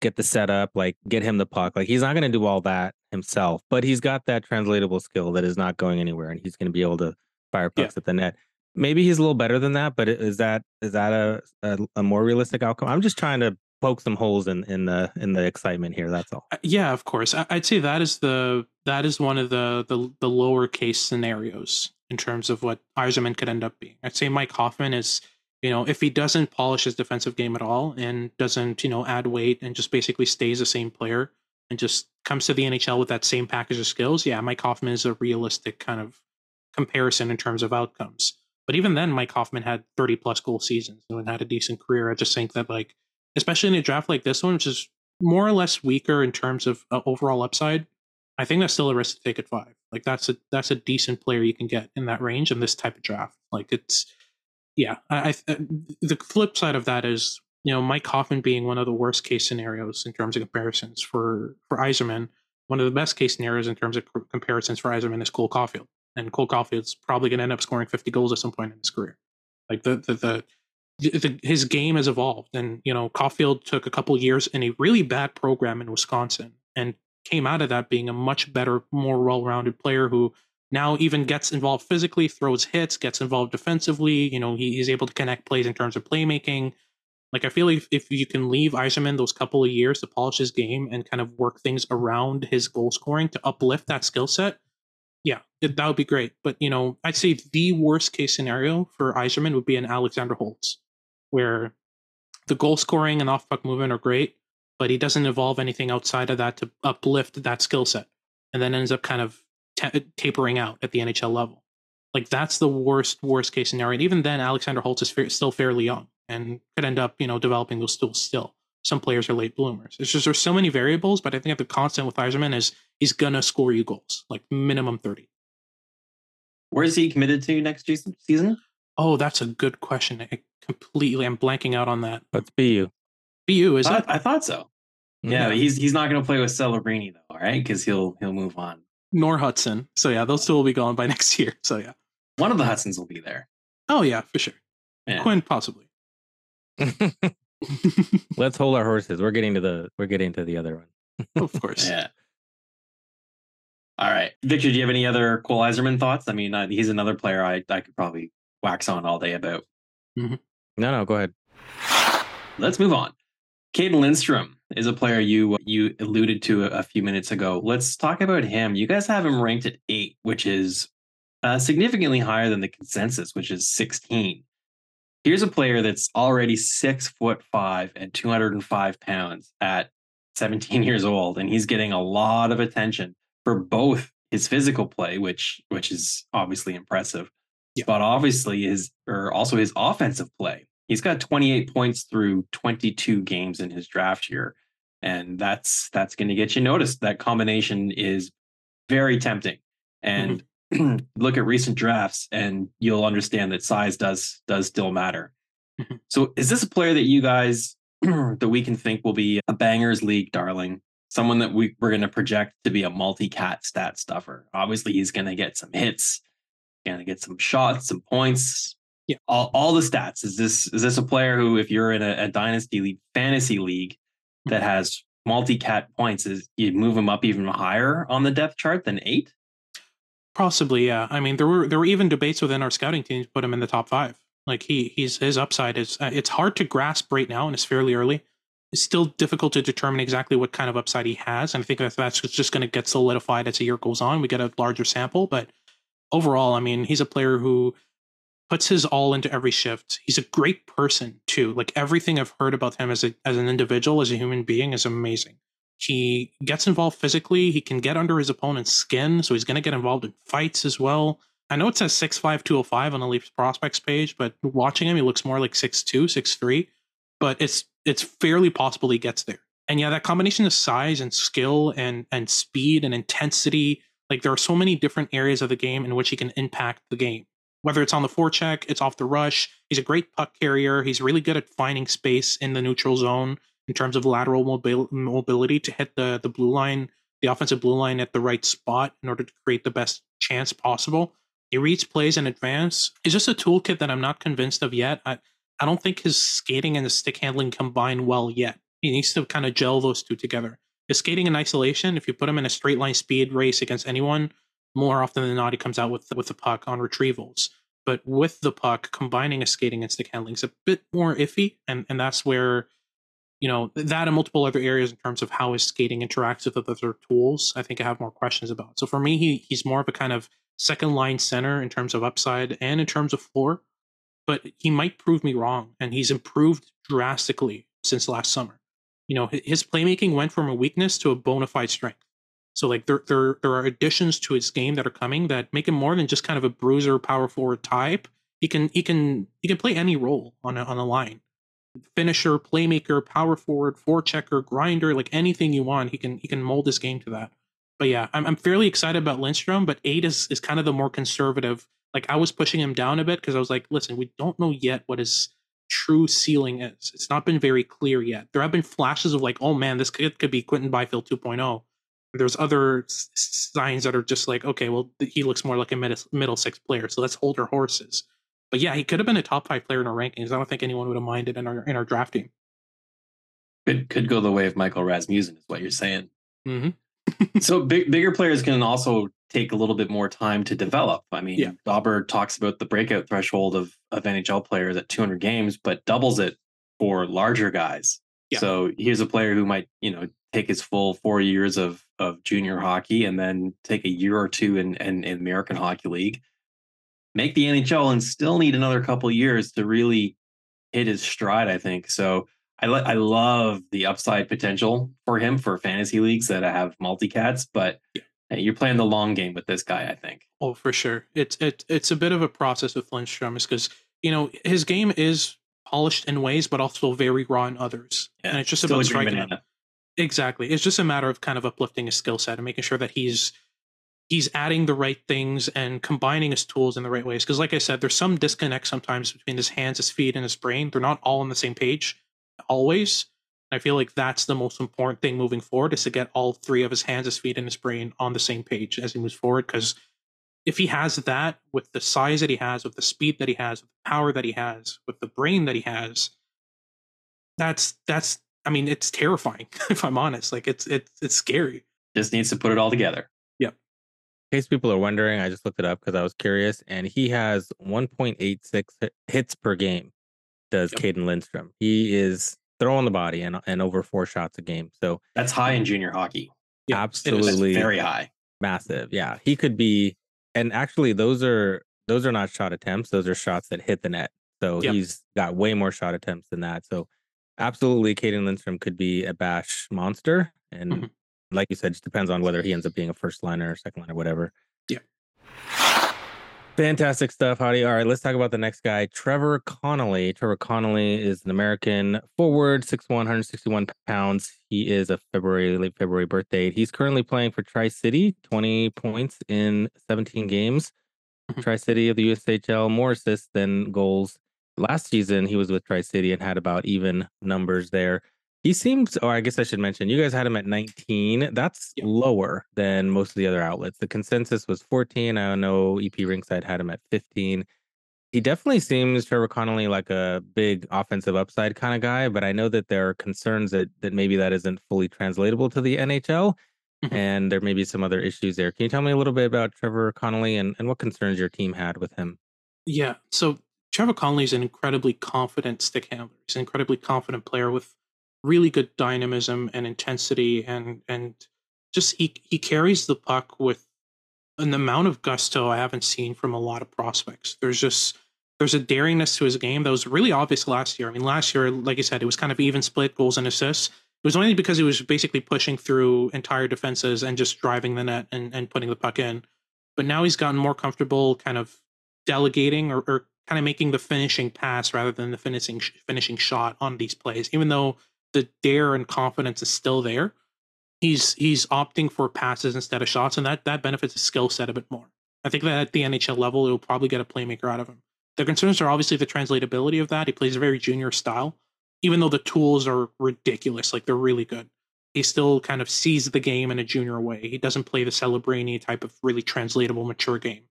get the setup, like get him the puck. Like he's not going to do all that himself, but he's got that translatable skill that is not going anywhere, and he's going to be able to fire pucks yeah. at the net. Maybe he's a little better than that, but is that is that a, a, a more realistic outcome? I'm just trying to poke some holes in in the in the excitement here. That's all. Uh, yeah, of course. I'd say that is the that is one of the the the lower case scenarios in terms of what Eiserman could end up being. I'd say Mike Hoffman is you know, if he doesn't polish his defensive game at all and doesn't, you know, add weight and just basically stays the same player and just comes to the NHL with that same package of skills, yeah, Mike Hoffman is a realistic kind of comparison in terms of outcomes. But even then, Mike Hoffman had 30 plus goal seasons and had a decent career. I just think that, like, especially in a draft like this one, which is more or less weaker in terms of uh, overall upside, I think that's still a risk to take at five. Like, that's a that's a decent player you can get in that range in this type of draft. Like, it's yeah, I, I, the flip side of that is you know Mike Hoffman being one of the worst case scenarios in terms of comparisons for for Eiserman. One of the best case scenarios in terms of comparisons for Eiserman is Cole Caufield, and Cole Caufield's probably going to end up scoring 50 goals at some point in his career. Like the the, the the, his game has evolved, and you know Caufield took a couple years in a really bad program in Wisconsin, and came out of that being a much better, more well-rounded player who now even gets involved physically, throws hits, gets involved defensively. You know, he, he's able to connect plays in terms of playmaking. Like I feel if, if you can leave Eiserman those couple of years to polish his game and kind of work things around his goal scoring to uplift that skill set, Yeah, it, that would be great. But you know, I'd say the worst case scenario for Eiserman would be an Alexander Holtz, where the goal scoring and off puck movement are great, but he doesn't evolve anything outside of that to uplift that skill set, and then ends up kind of uh, tapering out at the NHL level. Like that's the worst worst case scenario. And even then, Alexander Holtz is fa- still fairly young and could end up you know developing those tools still. Some players are late bloomers. It's just there's so many variables, but I think the constant with Eiserman is he's gonna score you goals, like minimum thirty. Where is he committed to next season? Oh, that's a good question. I completely, I'm blanking out on that. Let's BU. BU is I it? I thought so. Yeah, Yeah. he's he's not going to play with Celebrini though, right? Because he'll he'll move on. Nor Hutson. So yeah, those two will be gone by [laughs] next year. So yeah. One of the Hutsons will be there. Oh yeah, for sure. Yeah. Quinn possibly. [laughs] [laughs] Let's hold our horses. We're getting to the we're getting to the other one. [laughs] of course. Yeah. All right, Victor. Do you have any other Cole Eiserman thoughts? I mean, uh, he's another player I I could probably wax on all day about. No, no, go ahead. Let's move on. Cayden Lindstrom is a player you you alluded to a, a few minutes ago. Let's talk about him. You guys have him ranked at eight, which is uh, significantly higher than the consensus, which is sixteen. Here's a player that's already six foot five and two hundred and five pounds at seventeen [laughs] years old, and he's getting a lot of attention for both his physical play, which which is obviously impressive, Yeah. but obviously his or also his offensive play. He's got 28 points through 22 games in his draft year, and that's that's going to get you noticed. That combination is very tempting, and mm-hmm. [clears throat] look at recent drafts, and you'll understand that size does does still matter. Mhm. So, is this a player that you guys [clears throat] that we can think will be a bangers league darling? Someone that we, we're going to project to be a multi-cat stat stuffer. Obviously, he's going to get some hits, going to get some shots, some points, Yeah. all, all the stats. Is this is this a player who, if you're in a, a dynasty league, fantasy league that has multi-cat points, is you move him up even higher on the depth chart than eight? Possibly, yeah. I mean, there were there were even debates within our scouting team to put him in the top five. Like he he's his upside is uh, it's hard to grasp right now, and it's fairly early. It's still difficult to determine exactly what kind of upside he has, and I think that that's just going to get solidified as the year goes on. We get a larger sample, but overall, I mean, he's a player who puts his all into every shift. He's a great person too. Like everything I've heard about him as a as an individual, as a human being, is amazing. He gets involved physically. He can get under his opponent's skin, so he's going to get involved in fights as well. I know it says 6'5", 205 on the Leafs prospects page, but watching him, he looks more like 6'2", 6'3". But it's it's fairly possible he gets there. And yeah, that combination of size and skill and and speed and intensity, like there are so many different areas of the game in which he can impact the game. Whether it's on the forecheck, it's off the rush. He's a great puck carrier. He's really good at finding space in the neutral zone in terms of lateral mobil- mobility to hit the the blue line, the offensive blue line at the right spot in order to create the best chance possible. He reads plays in advance. It's just a toolkit that I'm not convinced of yet. I, I don't think his skating and his stick handling combine well yet. He needs to kind of gel those two together. His skating in isolation, if you put him in a straight line speed race against anyone, more often than not, he comes out with with the puck on retrievals. But with the puck, combining his skating and stick handling is a bit more iffy, and and that's where you know that and multiple other areas in terms of how his skating interacts with other tools. I think I have more questions about. So for me, he he's more of a kind of second line center in terms of upside and in terms of floor, but he might prove me wrong, and he's improved drastically since last summer. You know, his playmaking went from a weakness to a bona fide strength. So like there there there are additions to his game that are coming that make him more than just kind of a bruiser power forward type. He can he can he can play any role on a, on a line. Finisher, playmaker, power forward, forechecker, grinder, like anything you want, he can he can mold his game to that. But yeah, I'm I'm fairly excited about Lindstrom, but eight is is kind of the more conservative. Like I was pushing him down a bit because I was like, listen, we don't know yet what his true ceiling is. It's not been very clear yet. There have been flashes of like, oh man, this kid could be Quinton Byfield 2.0. There's other signs that are just like, okay, well, he looks more like a middle six player. So let's hold our horses. But yeah, he could have been a top five player in our rankings. I don't think anyone would have minded in our in our draft team. Could could go the way of Michael Rasmussen, is what you're saying. Mm-hmm. so big, bigger players can also take a little bit more time to develop. I mean, Yeah. Dobber talks about the breakout threshold of, of NHL players at 200 games, but doubles it for larger guys. Yeah. So here's a player who might, you know, take his full four years of of junior hockey and then take a year or two in in, in American Hockey League, make the NHL, and still need another couple years to really hit his stride. I think so. I li- I love the upside potential for him for fantasy leagues that have multicats, but hey, you're playing the long game with this guy. I think. Oh, for sure. It's it, it's a bit of a process with Lindstrom, is because you know his game is polished in ways, but also very raw in others, and it's just Still about a striking. Exactly. It's just a matter of kind of uplifting his skill set and making sure that he's he's adding the right things and combining his tools in the right ways. Because, like I said, there's some disconnect sometimes between his hands, his feet, and his brain. They're not all on the same page always. I feel like that's the most important thing moving forward is to get all three of his hands, his feet, and his brain on the same page as he moves forward. Because if he has that with the size that he has, with the speed that he has, with the power that he has, with the brain that he has, that's that's I mean, it's terrifying [laughs] if I'm honest. Like it's it's it's scary. Just needs to put it all together. In case people are wondering, I just looked it up because I was curious, and he has 1.86 hits per game. Does Yep. Cayden Lindstrom? He is throwing the body and and over four shots a game. So That's high in junior hockey. Yeah, it is. That's absolutely very high. massive. Yeah, he could be. And actually, those are those are not shot attempts; those are shots that hit the net. So Yep. he's got way more shot attempts than that. So absolutely, Cayden Lindstrom could be a bash monster. And Mhm. Like you said, just depends on whether he ends up being a first liner or second liner, whatever. Yeah. Fantastic stuff, Hadi. All right, let's talk about the next guy, Trevor Connolly. Trevor Connolly is an American forward, 6'1, 161 pounds. He is a February, late February birth date. He's currently playing for Tri City, 20 points in 17 games. Mhm. Tri City of the USHL, more assists than goals. Last season, he was with Tri City and had about even numbers there. He seems, or I guess I should mention, you guys had him at 19. That's Yeah. lower than most of the other outlets. The consensus was 14. I know EP Rinkside had him at 15. He definitely seems Trevor Connolly like a big offensive upside kind of guy, but I know that there are concerns that that maybe that isn't fully translatable to the NHL, Mhm. and there may be some other issues there. Can you tell me a little bit about Trevor Connolly and, and what concerns your team had with him? Yeah. So Trevor Connolly is an incredibly confident stick handler. He's an incredibly confident player with really good dynamism and intensity and and just he he carries the puck with an amount of gusto I haven't seen from a lot of prospects. There's just there's a daringness to his game that was really obvious last year. I mean, last year, like I said, it was kind of even split goals and assists. It was only because he was basically pushing through entire defenses and just driving the net and, and putting the puck in. But now he's gotten more comfortable kind of delegating or, or kind of making the finishing pass rather than the finishing finishing shot on these plays. Even though the dare and confidence is still there, he's he's opting for passes instead of shots, and that that benefits his skill set a bit more. I think that at the NHL level, it'll probably get a playmaker out of him. The concerns are obviously the translatability of that. He plays a very junior style, even though the tools are ridiculous, like they're really good. He still kind of sees the game in a junior way. He doesn't play the Celebrini type of really translatable, mature game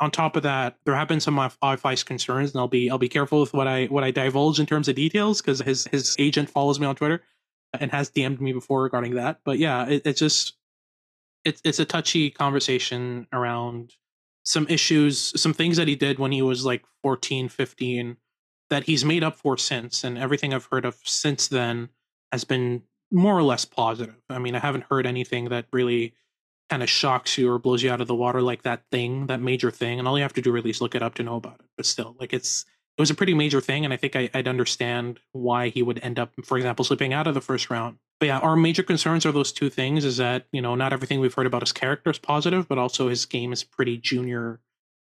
on top of that, there have been some off ice concerns, and I'll be I'll be careful with what I what I divulge in terms of details because his his agent follows me on Twitter and has DM'd me before regarding that. But yeah, it, it's just it's it's a touchy conversation around some issues, some things that he did when he was like 14, 15 that he's made up for since, and everything I've heard of since then has been more or less positive. I mean, I haven't heard anything that really kind of shocks you or blows you out of the water like that thing, that major thing. And all you have to do really is look it up to know about it. But still, like it's it was a pretty major thing, and I think I, I'd understand why he would end up, for example, slipping out of the first round. But yeah, our major concerns are those two things: is that you know not everything we've heard about his character is positive, but also his game is pretty junior,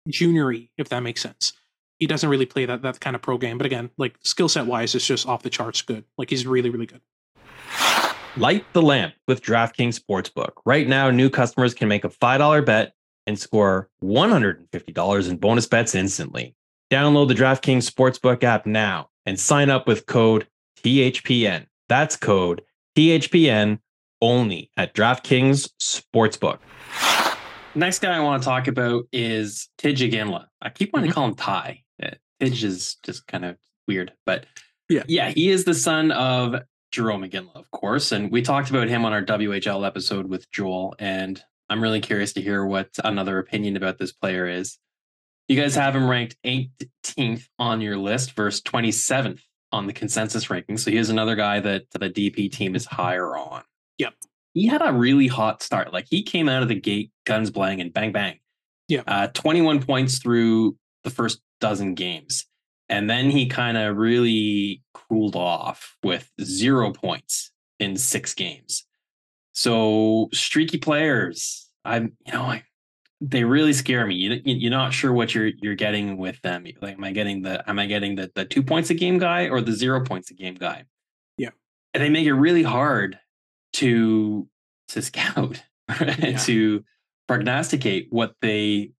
juniory, if that makes sense. He doesn't really play that that kind of pro game. But again, like skill set wise, it's just off the charts good. Like he's really really good. Light the lamp with DraftKings Sportsbook. Right now, new customers can make a $5 bet and score $150 in bonus bets instantly. Download the DraftKings Sportsbook app now and sign up with code THPN. That's code THPN only at DraftKings Sportsbook. Next guy I want to talk about is Tij Iginla. I keep wanting to call him Ty. Uh, Tidge is just kind of weird, but Yeah. yeah, he is the son of Jarome Iginla, of course, and we talked about him on our WHL episode with Joel, and I'm really curious to hear what another opinion about this player is. You guys have him ranked 18th on your list versus 27th on the consensus ranking. So here's another guy that the DP team is higher on. Yep. He had a really hot start. Like he came out of the gate, guns blang, and bang bang. Yeah. Uh, 21 points through the first dozen games. And then he kind of really cooled off with zero points in six games. So streaky players, I'm, you know, I, they really scare me. You, you're not sure what you're you're getting with them. Like, am I getting the am I getting the the two points a game guy or the zero points a game guy? Yeah, and they make it really hard to to scout [laughs] yeah. to prognosticate what they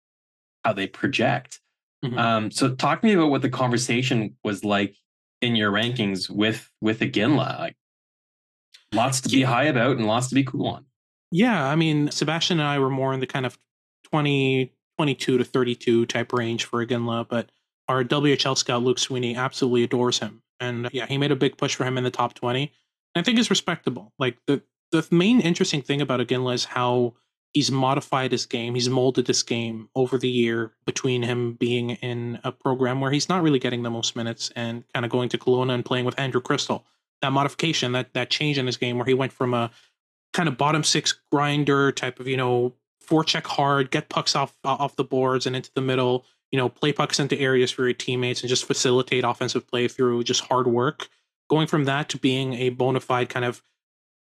how they project. Mm-hmm. Um, so talk to me about what the conversation was like in your rankings with with Iginla. Like lots to be high about and lots to be cool on. Yeah, I mean, Sebastian and I were more in the kind of 20, 22 to 32 type range for Iginla, but our WHL scout Luke Sweeney absolutely adores him. And yeah, he made a big push for him in the top 20. And I think it's respectable. Like the the main interesting thing about Iginla is how he's modified his game. He's molded this game over the year between him being in a program where he's not really getting the most minutes and kind of going to Kelowna and playing with Andrew Cristall. That modification, that that change in his game where he went from a kind of bottom six grinder type of, you know, forecheck hard, get pucks off off the boards and into the middle, you know, play pucks into areas for your teammates and just facilitate offensive play through just hard work. Going from that to being a bona fide kind of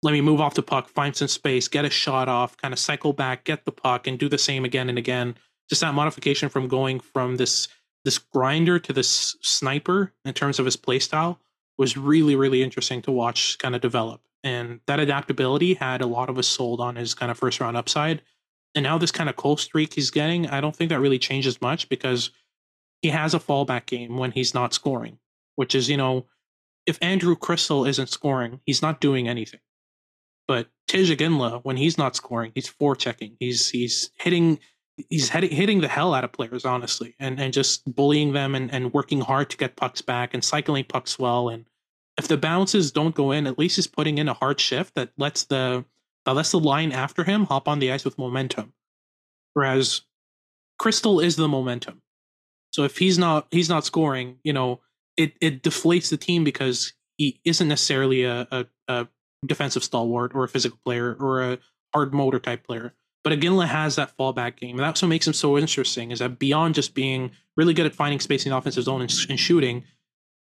let me move off the puck, find some space, get a shot off, kind of cycle back, get the puck, and do the same again and again. Just that modification from going from this this grinder to this sniper in terms of his play style was really, really interesting to watch kind of develop. And that adaptability had a lot of us sold on his kind of first round upside. And now this kind of cold streak he's getting, I don't think that really changes much because he has a fallback game when he's not scoring, which is, you know, if Andrew Cristall isn't scoring, he's not doing anything. But Tij Iginla, when he's not scoring, he's forechecking. He's he's hitting he's hitting hitting the hell out of players, honestly, and and just bullying them and, and working hard to get pucks back and cycling pucks well. And if the bounces don't go in, at least he's putting in a hard shift that lets the that lets the line after him hop on the ice with momentum. Whereas Cristall is the momentum. So if he's not he's not scoring, you know, it it deflates the team because he isn't necessarily a, a, a defensive stalwart or a physical player or a hard motor type player. But Iginla has that fallback game. And that's what makes him so interesting is that beyond just being really good at finding space in the offensive zone and, and shooting,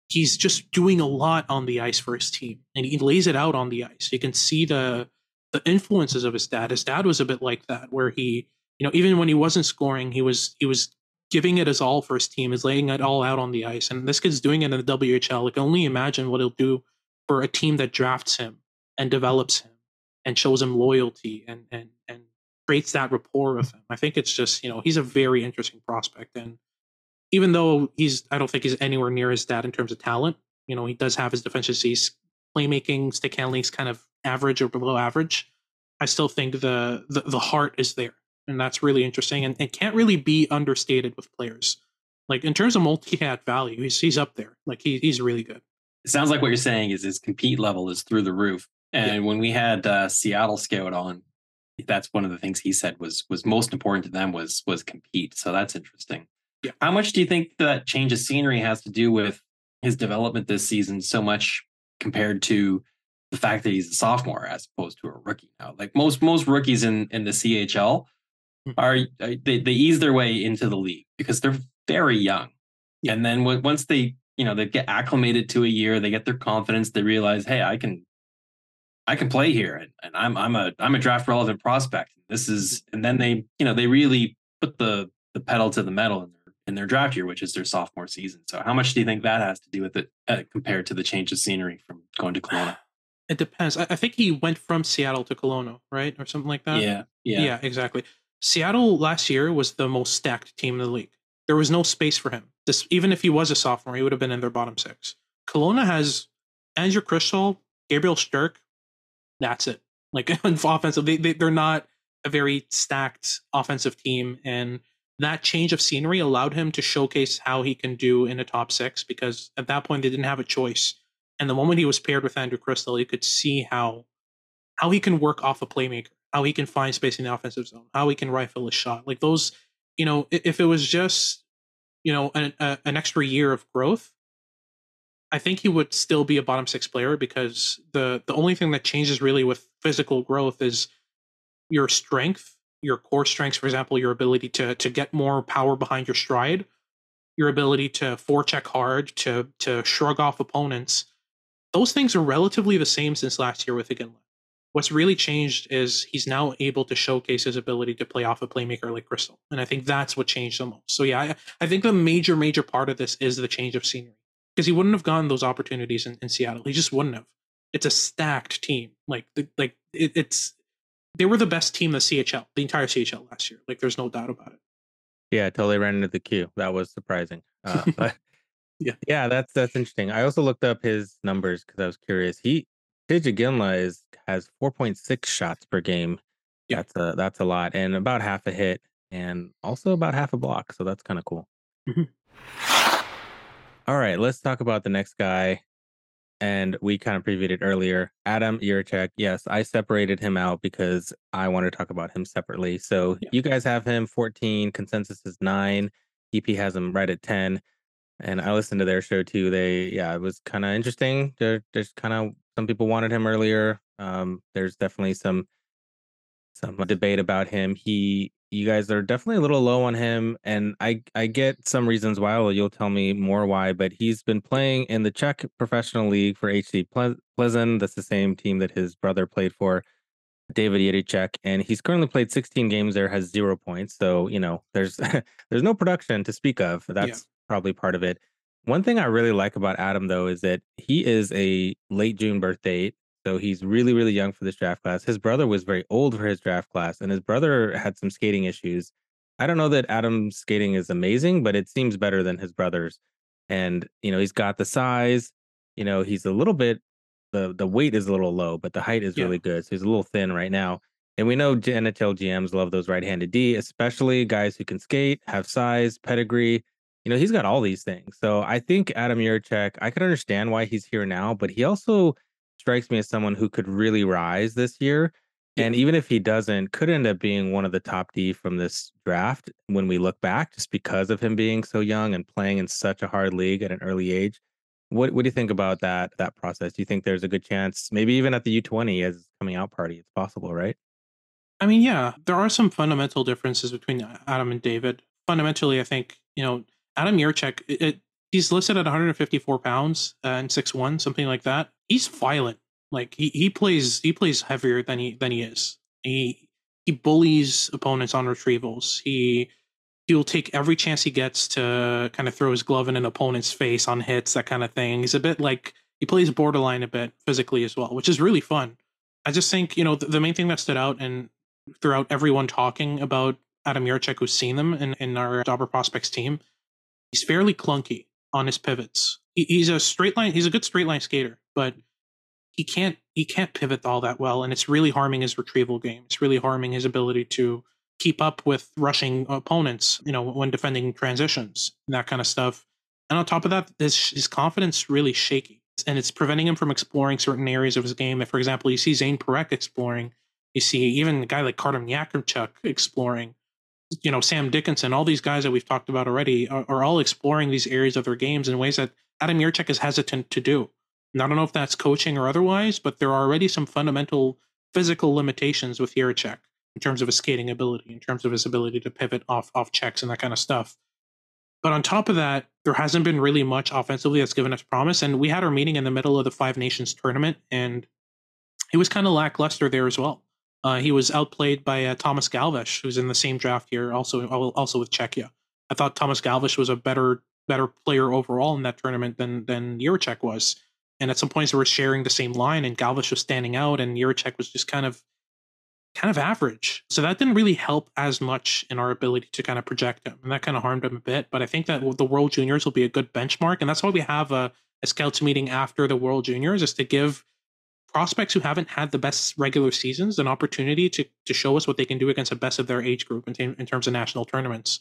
he's just doing a lot on the ice for his team. And he lays it out on the ice. You can see the the influences of his dad. His dad was a bit like that, where he, you know, even when he wasn't scoring, he was he was giving it his all for his team, is laying it all out on the ice. And this kid's doing it in the WHL. Like only imagine what he'll do for a team that drafts him and develops him and shows him loyalty and and and creates that rapport with him. I think it's just you know he's a very interesting prospect, and even though he's I don't think he's anywhere near his dad in terms of talent. You know he does have his deficiencies, playmaking, stick handling is kind of average or below average. I still think the the, the heart is there, and that's really interesting, and it can't really be understated with players. Like in terms of multi-hat value, he's he's up there. Like he, he's really good. It sounds like what you're saying is his compete level is through the roof. And yeah. when we had uh, Seattle Scout on, that's one of the things he said was was most important to them was was compete. So that's interesting. Yeah. How much do you think that change of scenery has to do with his development this season so much compared to the fact that he's a sophomore as opposed to a rookie now? Like most most rookies in in the CHL hmm. are they they ease their way into the league because they're very young. Yeah. And then once they, you know, they get acclimated to a year, they get their confidence, they realize, hey, I can I can play here and, and I'm I'm a I'm a draft relevant prospect. This is and then they you know they really put the the pedal to the metal in their in their draft year, which is their sophomore season. So how much do you think that has to do with it uh, compared to the change of scenery from going to Kelowna? [sighs] It depends. I, I think he went from Seattle to Kelowna, right, or something like that. Yeah, yeah, yeah, exactly. Seattle last year was the most stacked team in the league. There was no space for him. This even if he was a sophomore, he would have been in their bottom six. Kelowna has Andrew Cristall, Gabriel Szturc, that's it. Like [laughs] offensive, they, they they're not a very stacked offensive team, and that change of scenery allowed him to showcase how he can do in a top six because at that point they didn't have a choice. And the moment he was paired with Andrew Cristall, you could see how how he can work off a playmaker, how he can find space in the offensive zone, how he can rifle a shot. Like those, you know, if it was just you know an, a, an extra year of growth, I think he would still be a bottom six player because the the only thing that changes really with physical growth is your strength, your core strengths, for example, your ability to to get more power behind your stride, your ability to forecheck hard, to to shrug off opponents. Those things are relatively the same since last year with Iginla. What's really changed is he's now able to showcase his ability to play off a playmaker like Cristall. And I think that's what changed the most. So yeah, I, I think the major, major part of this is the change of scenery. Because he wouldn't have gotten those opportunities in, in Seattle. He just wouldn't have. It's a stacked team. Like the, like it, it's they were the best team in the CHL, the entire CHL last year. Like there's no doubt about it. Yeah, totally ran into the queue. That was surprising. [laughs] Uh, but yeah, yeah, that's that's interesting. I also looked up his numbers because I was curious. He Tij Iginla is has 4.6 shots per game. Yeah. That's a that's a lot, and about half a hit, and also about half a block. So that's kind of cool. Mhm. All right, let's talk about the next guy. And we kind of previewed it earlier. Adam Jiricek. Yes, I separated him out because I want to talk about him separately. So Yeah. you guys have him 14, consensus is nine. EP has him right at 10 and I listened to their show too. They, yeah, it was kind of interesting. There, there's kind of some people wanted him earlier. Um, there's definitely some some debate about him. He, you guys are definitely a little low on him, and I I get some reasons why. Well, you'll tell me more why. But he's been playing in the Czech professional league for HC Ple-. That's the same team that his brother played for. David Jiricek, and he's currently played 16 games there, has zero points. So, you know, there's [laughs] there's no production to speak of. That's probably part of it. One thing I really like about Adam though is that he is a late June birth date. So he's really, really young for this draft class. His brother was very old for his draft class, and his brother had some skating issues. I don't know that Adam's skating is amazing, but it seems better than his brother's. And, you know, he's got the size, you know, he's a little bit the the weight is a little low, but the height is Yeah. really good. So he's a little thin right now. And we know NHL GMs love those right-handed D, especially guys who can skate, have size, pedigree. You know, he's got all these things. So I think Adam Jiricek, I could understand why he's here now, but he also strikes me as someone who could really rise this year. And even if he doesn't, could end up being one of the top D from this draft when we look back, just because of him being so young and playing in such a hard league at an early age. What what do you think about that that process? Do you think there's a good chance, maybe even at the U twenty as coming out party, it's possible, right? I mean, yeah, there are some fundamental differences between Adam and David. Fundamentally, I think you know Adam Jiricek. It, it, he's listed at 154 pounds uh, and 6'1", something like that. He's violent. Like he, he plays he plays heavier than he than he is. He he bullies opponents on retrievals. He he'll take every chance he gets to kind of throw his glove in an opponent's face on hits, that kind of thing. He's a bit like he plays borderline a bit physically as well, which is really fun. I just think you know the, the main thing that stood out and throughout everyone talking about Adam Jiricek, who's seen them in, in our Dobber Prospects team, he's fairly clunky on his pivots. He, he's a straight line. He's a good straight line skater, but he can't he can't pivot all that well, and it's really harming his retrieval game. It's really harming his ability to keep up with rushing opponents. You know, when defending transitions and that kind of stuff. And on top of that, his, his confidence really shaky, and it's preventing him from exploring certain areas of his game. If, for example, you see Zane Parekh exploring, you see even a guy like Carter Yakemchuk exploring, you know, Sam Dickinson, all these guys that we've talked about already are, are all exploring these areas of their games in ways that Adam Jiricek is hesitant to do. And I don't know if that's coaching or otherwise, but there are already some fundamental physical limitations with Jiricek in terms of his skating ability, in terms of his ability to pivot off off checks and that kind of stuff. But on top of that, there hasn't been really much offensively that's given us promise. And we had our meeting in the middle of the Five Nations tournament, and it was kind of lackluster there as well. Uh, he was outplayed by uh, Thomas Galvas, who's in the same draft here, also also with Czechia. I thought Thomas Galvas was a better better player overall in that tournament than than Jiricek was. And at some points, they were sharing the same line, and Galvas was standing out, and Jiricek was just kind of kind of average. So that didn't really help as much in our ability to kind of project him, and that kind of harmed him a bit. But I think that the World Juniors will be a good benchmark, and that's why we have a, a scouts meeting after the World Juniors is to give prospects who haven't had the best regular seasons an opportunity to to show us what they can do against the best of their age group in, in terms of national tournaments.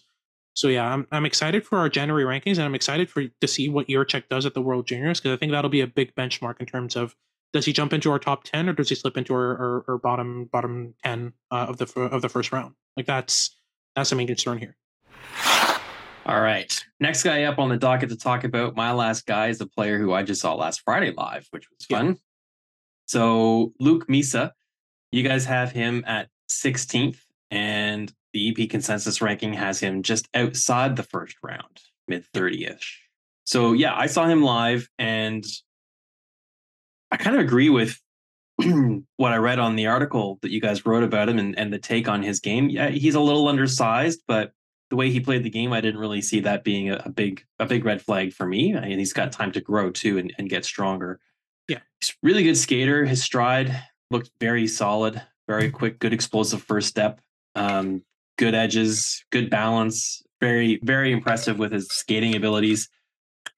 So yeah, I'm I'm excited for our January rankings, and I'm excited for to see what Jiricek does at the World Juniors because I think that'll be a big benchmark in terms of does he jump into our top ten or does he slip into our, our, our bottom bottom ten uh, of the of the first round? Like that's that's the main concern here. All right. Next guy up on the docket to talk about, my last guy is a player who I just saw last Friday live, which was fun. So Luke Misa, you guys have him at 16th, and the EP consensus ranking has him just outside the first round, mid 30 ish. So yeah, I saw him live, and I kind of agree with [clears throat] what I read on the article that you guys wrote about him and, and the take on his game. Yeah, he's a little undersized, but the way he played the game, I didn't really see that being a, a big a big red flag for me. And he's got time to grow too and, and get stronger. Yeah, he's really good skater. His stride looked very solid, very mm-hmm. quick, good explosive first step, um, good edges, good balance. Very very impressive with his skating abilities.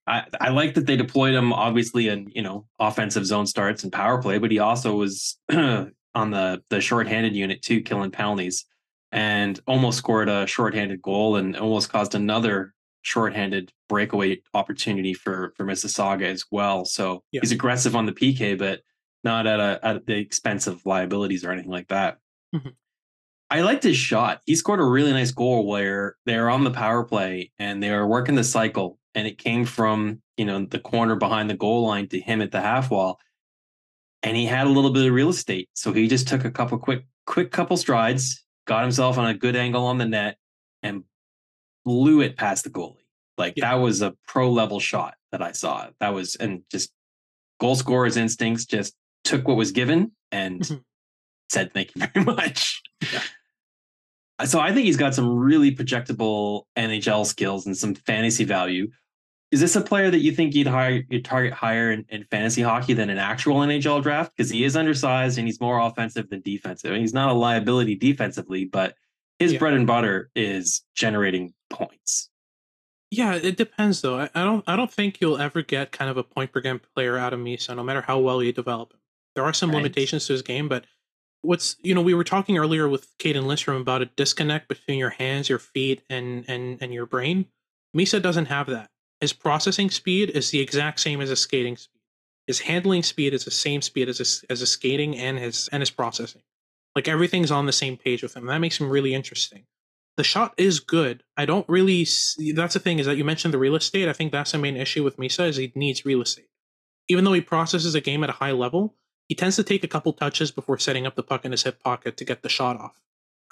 I, I like that they deployed him obviously in you know offensive zone starts and power play, but he also was [clears throat] on the the shorthanded unit too, killing penalties and almost scored a shorthanded goal and almost caused another shorthanded breakaway opportunity for for Mississauga as well. So yeah. he's aggressive on the PK, but not at a at the expense of liabilities or anything like that. Mm-hmm. I liked his shot. He scored a really nice goal where they were on the power play and they were working the cycle, and it came from you know the corner behind the goal line to him at the half wall, and he had a little bit of real estate, so he just took a couple quick quick couple strides, got himself on a good angle on the net and blew it past the goalie. Like yeah. that was a pro level shot that I saw. That was and just goal scorer's instincts just took what was given and mm-hmm. said thank you [laughs] very much. Yeah. So I think he's got some really projectable NHL skills and some fantasy value is this a player that you think you'd hire you'd target higher in, in fantasy hockey than an actual NHL draft? Because he is undersized and he's more offensive than defensive. He's not a liability defensively, but his yeah. bread and butter is generating points. Yeah, it depends though. I, I, don't I don't think you'll ever get kind of a point per game player out of Misa, no matter how well you develop him. There are some right. limitations to his game, but what's you know, we were talking earlier with and Lindstrom about a disconnect between your hands, your feet, and and and your brain. Misa doesn't have that his processing speed is the exact same as his skating speed. His handling speed is the same speed as his, as his skating and his and his processing. Like everything's on the same page with him. That makes him really interesting. The shot is good. I don't really. See, that's the thing is that you mentioned the real estate. I think that's the main issue with Misa is he needs real estate. Even though he processes a game at a high level, he tends to take a couple touches before setting up the puck in his hip pocket to get the shot off.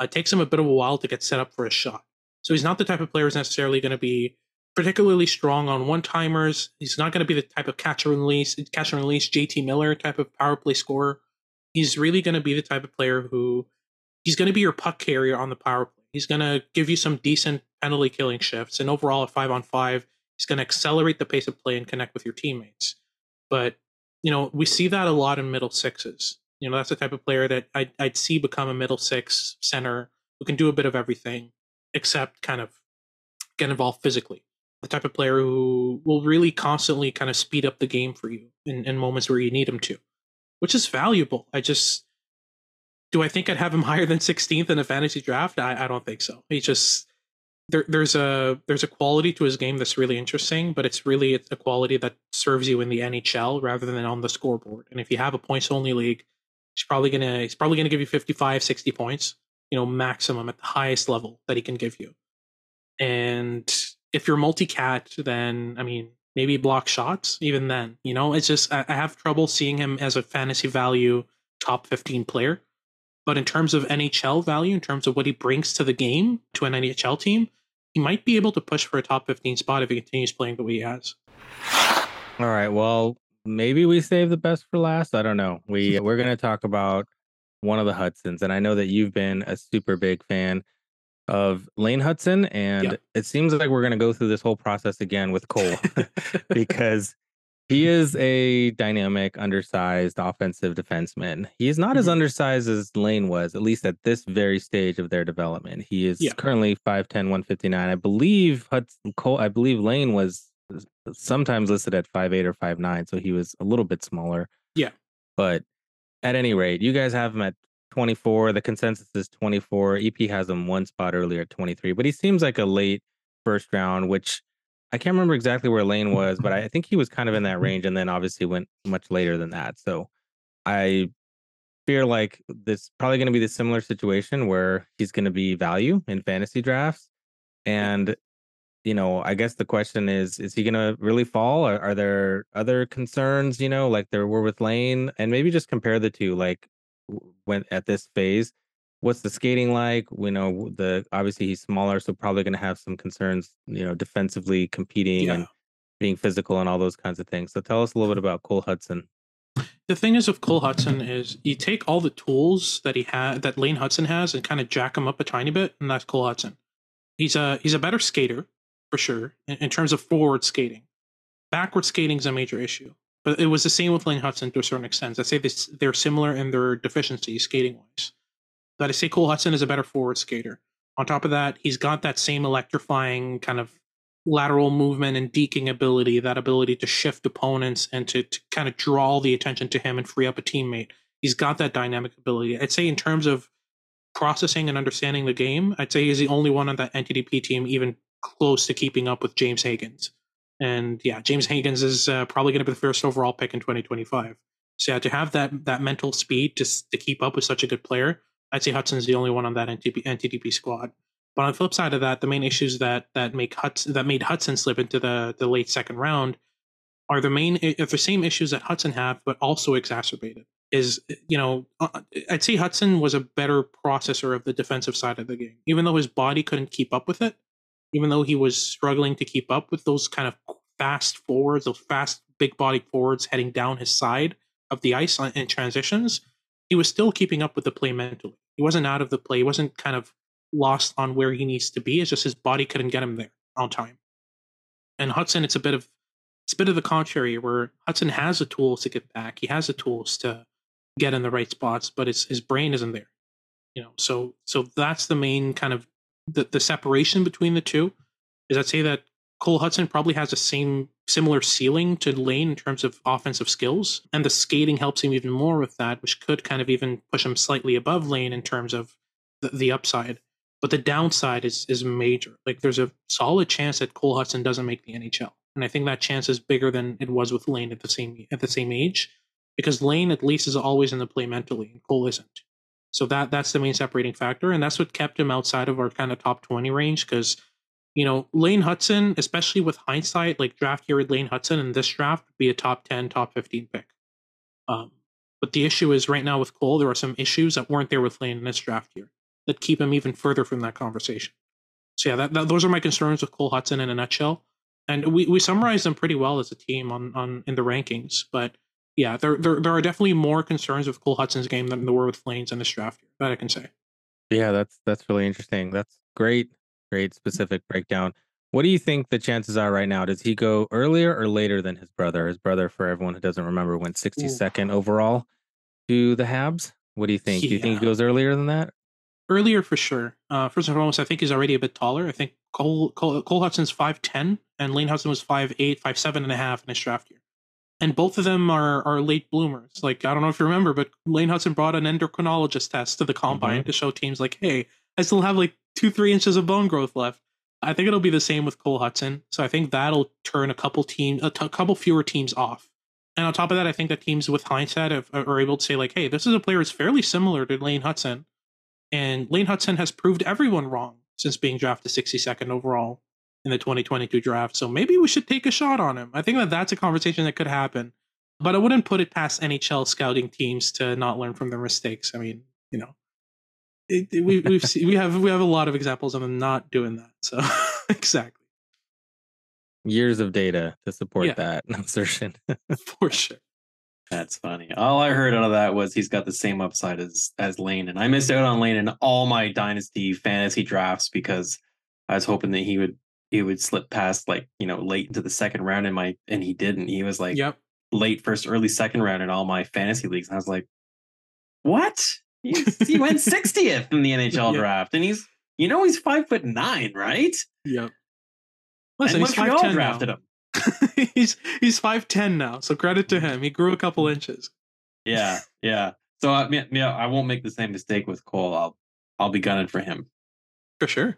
it takes him a bit of a while to get set up for a shot. So he's not the type of player who's necessarily going to be particularly strong on one timers. He's not going to be the type of catch and release, catch and release JT Miller type of power play scorer. He's really going to be the type of player who he's going to be your puck carrier on the power play. He's going to give you some decent penalty killing shifts, and overall at five on five, he's going to accelerate the pace of play and connect with your teammates. But you know, we see that a lot in middle sixes. You know, that's the type of player that I'd, I'd see become a middle six center who can do a bit of everything except kind of get involved physically the type of player who will really constantly kind of speed up the game for you in, in moments where you need him to, which is valuable. I just do I think I'd have him [laughs] higher than 16th in a fantasy draft? I, I don't think so. He just there, there's a there's a quality to his game that's really interesting, but it's really it's a quality that serves you in the NHL rather than on the scoreboard. And if you have a points only league, he's probably gonna he's probably gonna give you 55, 60 points, you know, maximum at the highest level that he can give you. And if you're multi-cat, then I mean maybe block shots. Even then, you know, it's just I, have trouble seeing him as a fantasy value top 15 player. But in terms of NHL value, in terms of what he brings to the game to an NHL team, he might be able to push for a top 15 spot if he continues playing the way he has. All right. Well, maybe we save the best for last. I don't know. We we're going to talk about one of the Hutsons, and I know that you've been a super big fan of Lane Hutson. and it seems like we're going to go through this whole process again with Cole [laughs] because he is a dynamic, undersized offensive defenseman. He is not mm-hmm. as undersized as Lane was, at least at this very stage of their development. He is yeah. currently 5'10, 159. I believe Hutson Cole, I believe Lane was sometimes listed at 5'8 or 5'9, so he was a little bit smaller. Yeah. But at any rate, you guys have him at 24. The consensus is 24. EP has him one spot earlier at 23, but he seems like a late first round, which I can't remember exactly where Lane was, but I think he was kind of in that [laughs] range and then obviously went much later than that. So I fear like this probably going to be the similar situation where he's going to be value in fantasy drafts. And you know, I guess the question is, is he going to really fall? Are, are there other concerns, you know, like there were with Lane? And maybe just compare the two, like when at this phase, what's the skating like? We know the obviously he's smaller, so probably going to have some concerns, you know, defensively competing yeah. and being physical and all those kinds of things. So tell us a little bit about Cole Hutson The thing is with Cole Hutson is you take all the tools that he had that Lane Hutson has and kind of jack them up a tiny bit, and that's Cole Hutson He's a he's a better skater for sure in, in terms of forward skating. Backward skating is a major issue, but it was the same with Lane Hutson to a certain extent. I'd say this, they're similar in their deficiencies skating wise. But I say Cole Hutson is a better forward skater. On top of that, he's got that same electrifying kind of lateral movement and deking ability, that ability to shift opponents and to, to kind of draw the attention to him and free up a teammate. He's got that dynamic ability. I'd say in terms of processing and understanding the game, I'd say he's the only one on that NTDP team even close to keeping up with James Hagens. And yeah, James Hagens is uh, probably going to be the first overall pick in 2025. So yeah, to have that that mental speed to to keep up with such a good player, I'd say Hutson's the only one on that NTDP, NTDP squad. But on the flip side of that, the main issues that that make Hutson that made Hutson slip into the the late second round are the main are the same issues that Hutson have, but also exacerbated. Is you know uh, I'd say Hutson was a better processor of the defensive side of the game, even though his body couldn't keep up with it even though he was struggling to keep up with those kind of fast forwards, those fast big bodied forwards heading down his side of the ice in transitions, he was still keeping up with the play mentally. He wasn't out of the play. He wasn't kind of lost on where he needs to be. It's just his body couldn't get him there on time. And Hutson, it's a bit of it's a bit of the contrary, where Hutson has the tools to get back. He has the tools to get in the right spots, but his his brain isn't there. You know, so so that's the main kind of the, the separation between the two is I'd say that Cole Hutson probably has the same similar ceiling to Lane in terms of offensive skills, and the skating helps him even more with that, which could kind of even push him slightly above Lane in terms of the, the upside. But the downside is is major. Like there's a solid chance that Cole Hutson doesn't make the NHL, and I think that chance is bigger than it was with Lane at the same at the same age, because Lane at least is always in the play mentally, and Cole isn't. So that that's the main separating factor, and that's what kept him outside of our kind of top twenty range. Because you know Lane Hutson, especially with hindsight, like draft year with Lane Hutson in this draft would be a top ten, top fifteen pick. Um, but the issue is right now with Cole, there are some issues that weren't there with Lane in this draft year that keep him even further from that conversation. So yeah, that, that, those are my concerns with Cole Hutson in a nutshell. And we, we summarized them pretty well as a team on on in the rankings, but yeah, there, there there are definitely more concerns with Cole Hutson's game than there were with Lane's in this draft. Year. That I can say. Yeah, that's that's really interesting. That's great, great specific breakdown. What do you think the chances are right now? Does he go earlier or later than his brother? His brother, for everyone who doesn't remember, went 62nd overall to the Habs. What do you think? Yeah. Do you think he goes earlier than that? Earlier for sure. Uh, first and foremost, I think he's already a bit taller. I think Cole Cole, Cole Hutson's five ten, and Lane Hutson was five eight, five seven and a half in his draft year and both of them are are late bloomers. Like I don't know if you remember, but Lane Hutson brought an endocrinologist test to the combine mm-hmm. to show teams like, hey, I still have like two three inches of bone growth left. I think it'll be the same with Cole Hutson. So I think that'll turn a couple teams, a couple fewer teams off. And on top of that, I think that teams with hindsight have, are able to say like, hey, this is a player that's fairly similar to Lane Hutson, and Lane Hutson has proved everyone wrong since being drafted 62nd overall in the 2022 draft. So maybe we should take a shot on him. I think that that's a conversation that could happen. But I wouldn't put it past NHL scouting teams to not learn from their mistakes. I mean, you know, it, it, we we've seen, we have we have a lot of examples of them not doing that. So [laughs] exactly. Years of data to support yeah. that [laughs] assertion. [laughs] For sure. That's funny. All I heard out of that was he's got the same upside as as Lane, and I missed out on Lane in all my dynasty fantasy drafts because I was hoping that he would he would slip past like you know late into the second round in my and he didn't he was like yep late first early second round in all my fantasy leagues and i was like what he, he went 60th in the nhl draft and he's you know he's five foot nine right? Yep. Listen, and he's Montreal drafted now. him. [laughs] He's he's 5'10 now so credit to him. He grew a couple inches. Yeah yeah. So uh, I, yeah i won't make the same mistake with cole. I'll i'll be gunning for him. For sure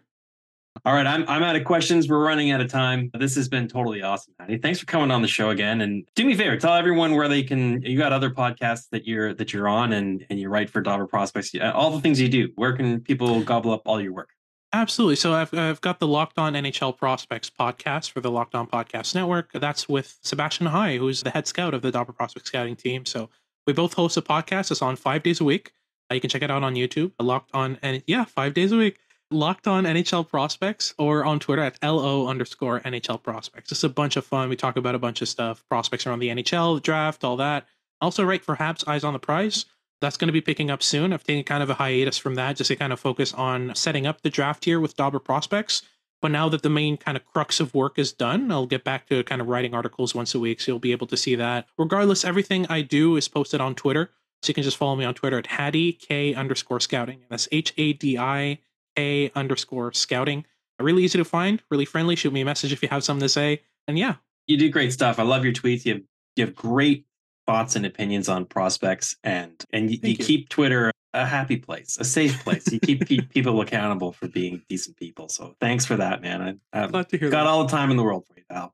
all right, I'm I'm out of questions. We're running out of time. This has been totally awesome, Hadi. Thanks for coming on the show again. And do me a favor, tell everyone where they can. You got other podcasts that you're that you're on, and and you write for Dobber Prospects. All the things you do. Where can people gobble up all your work? Absolutely. So I've, I've got the Locked On NHL Prospects podcast for the Locked On Podcast Network. That's with Sebastian High, who's the head scout of the Dobber Prospect scouting team. So we both host a podcast. It's on five days a week. Uh, you can check it out on YouTube. Locked On and yeah, five days a week. Locked On NHL Prospects or on Twitter at LO underscore NHL Prospects. It's a bunch of fun. We talk about a bunch of stuff, prospects around the NHL, draft, all that. Also, write for Habs Eyes on the Prize that's going to be picking up soon. I've taken kind of a hiatus from that just to kind of focus on setting up the draft here with Dobber prospects. But now that the main kind of crux of work is done, I'll get back to kind of writing articles once a week. So you'll be able to see that. Regardless, everything I do is posted on Twitter. So you can just follow me on Twitter at Hadi K underscore scouting. That's H A D I K underscore scouting. Really easy to find, really friendly. Shoot me a message if you have something to say. And yeah. You do great stuff. I love your tweets. You have, you have great thoughts and opinions on prospects and and you, you, you, keep twitter a happy place a safe place you keep [laughs] people accountable for being decent people so thanks for that man I, have um, Glad to hear got that. all the time in the world for you pal of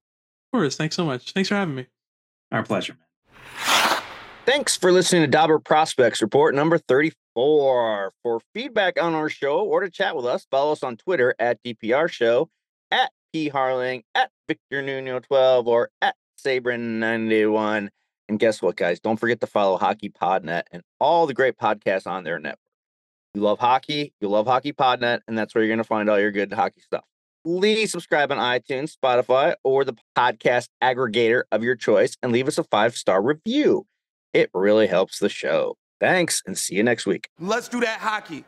course thanks so much thanks for having me our pleasure man thanks for listening to Dobber prospects report number 34 for feedback on our show or to chat with us follow us on twitter at dpr show at p harling at victor nuno 12 or at sabourin 91 and guess what, guys? Don't forget to follow Hockey Podnet and all the great podcasts on their network. You love hockey, you love Hockey Podnet, and that's where you're going to find all your good hockey stuff. Please subscribe on iTunes, Spotify, or the podcast aggregator of your choice and leave us a five star review. It really helps the show. Thanks and see you next week. Let's do that hockey.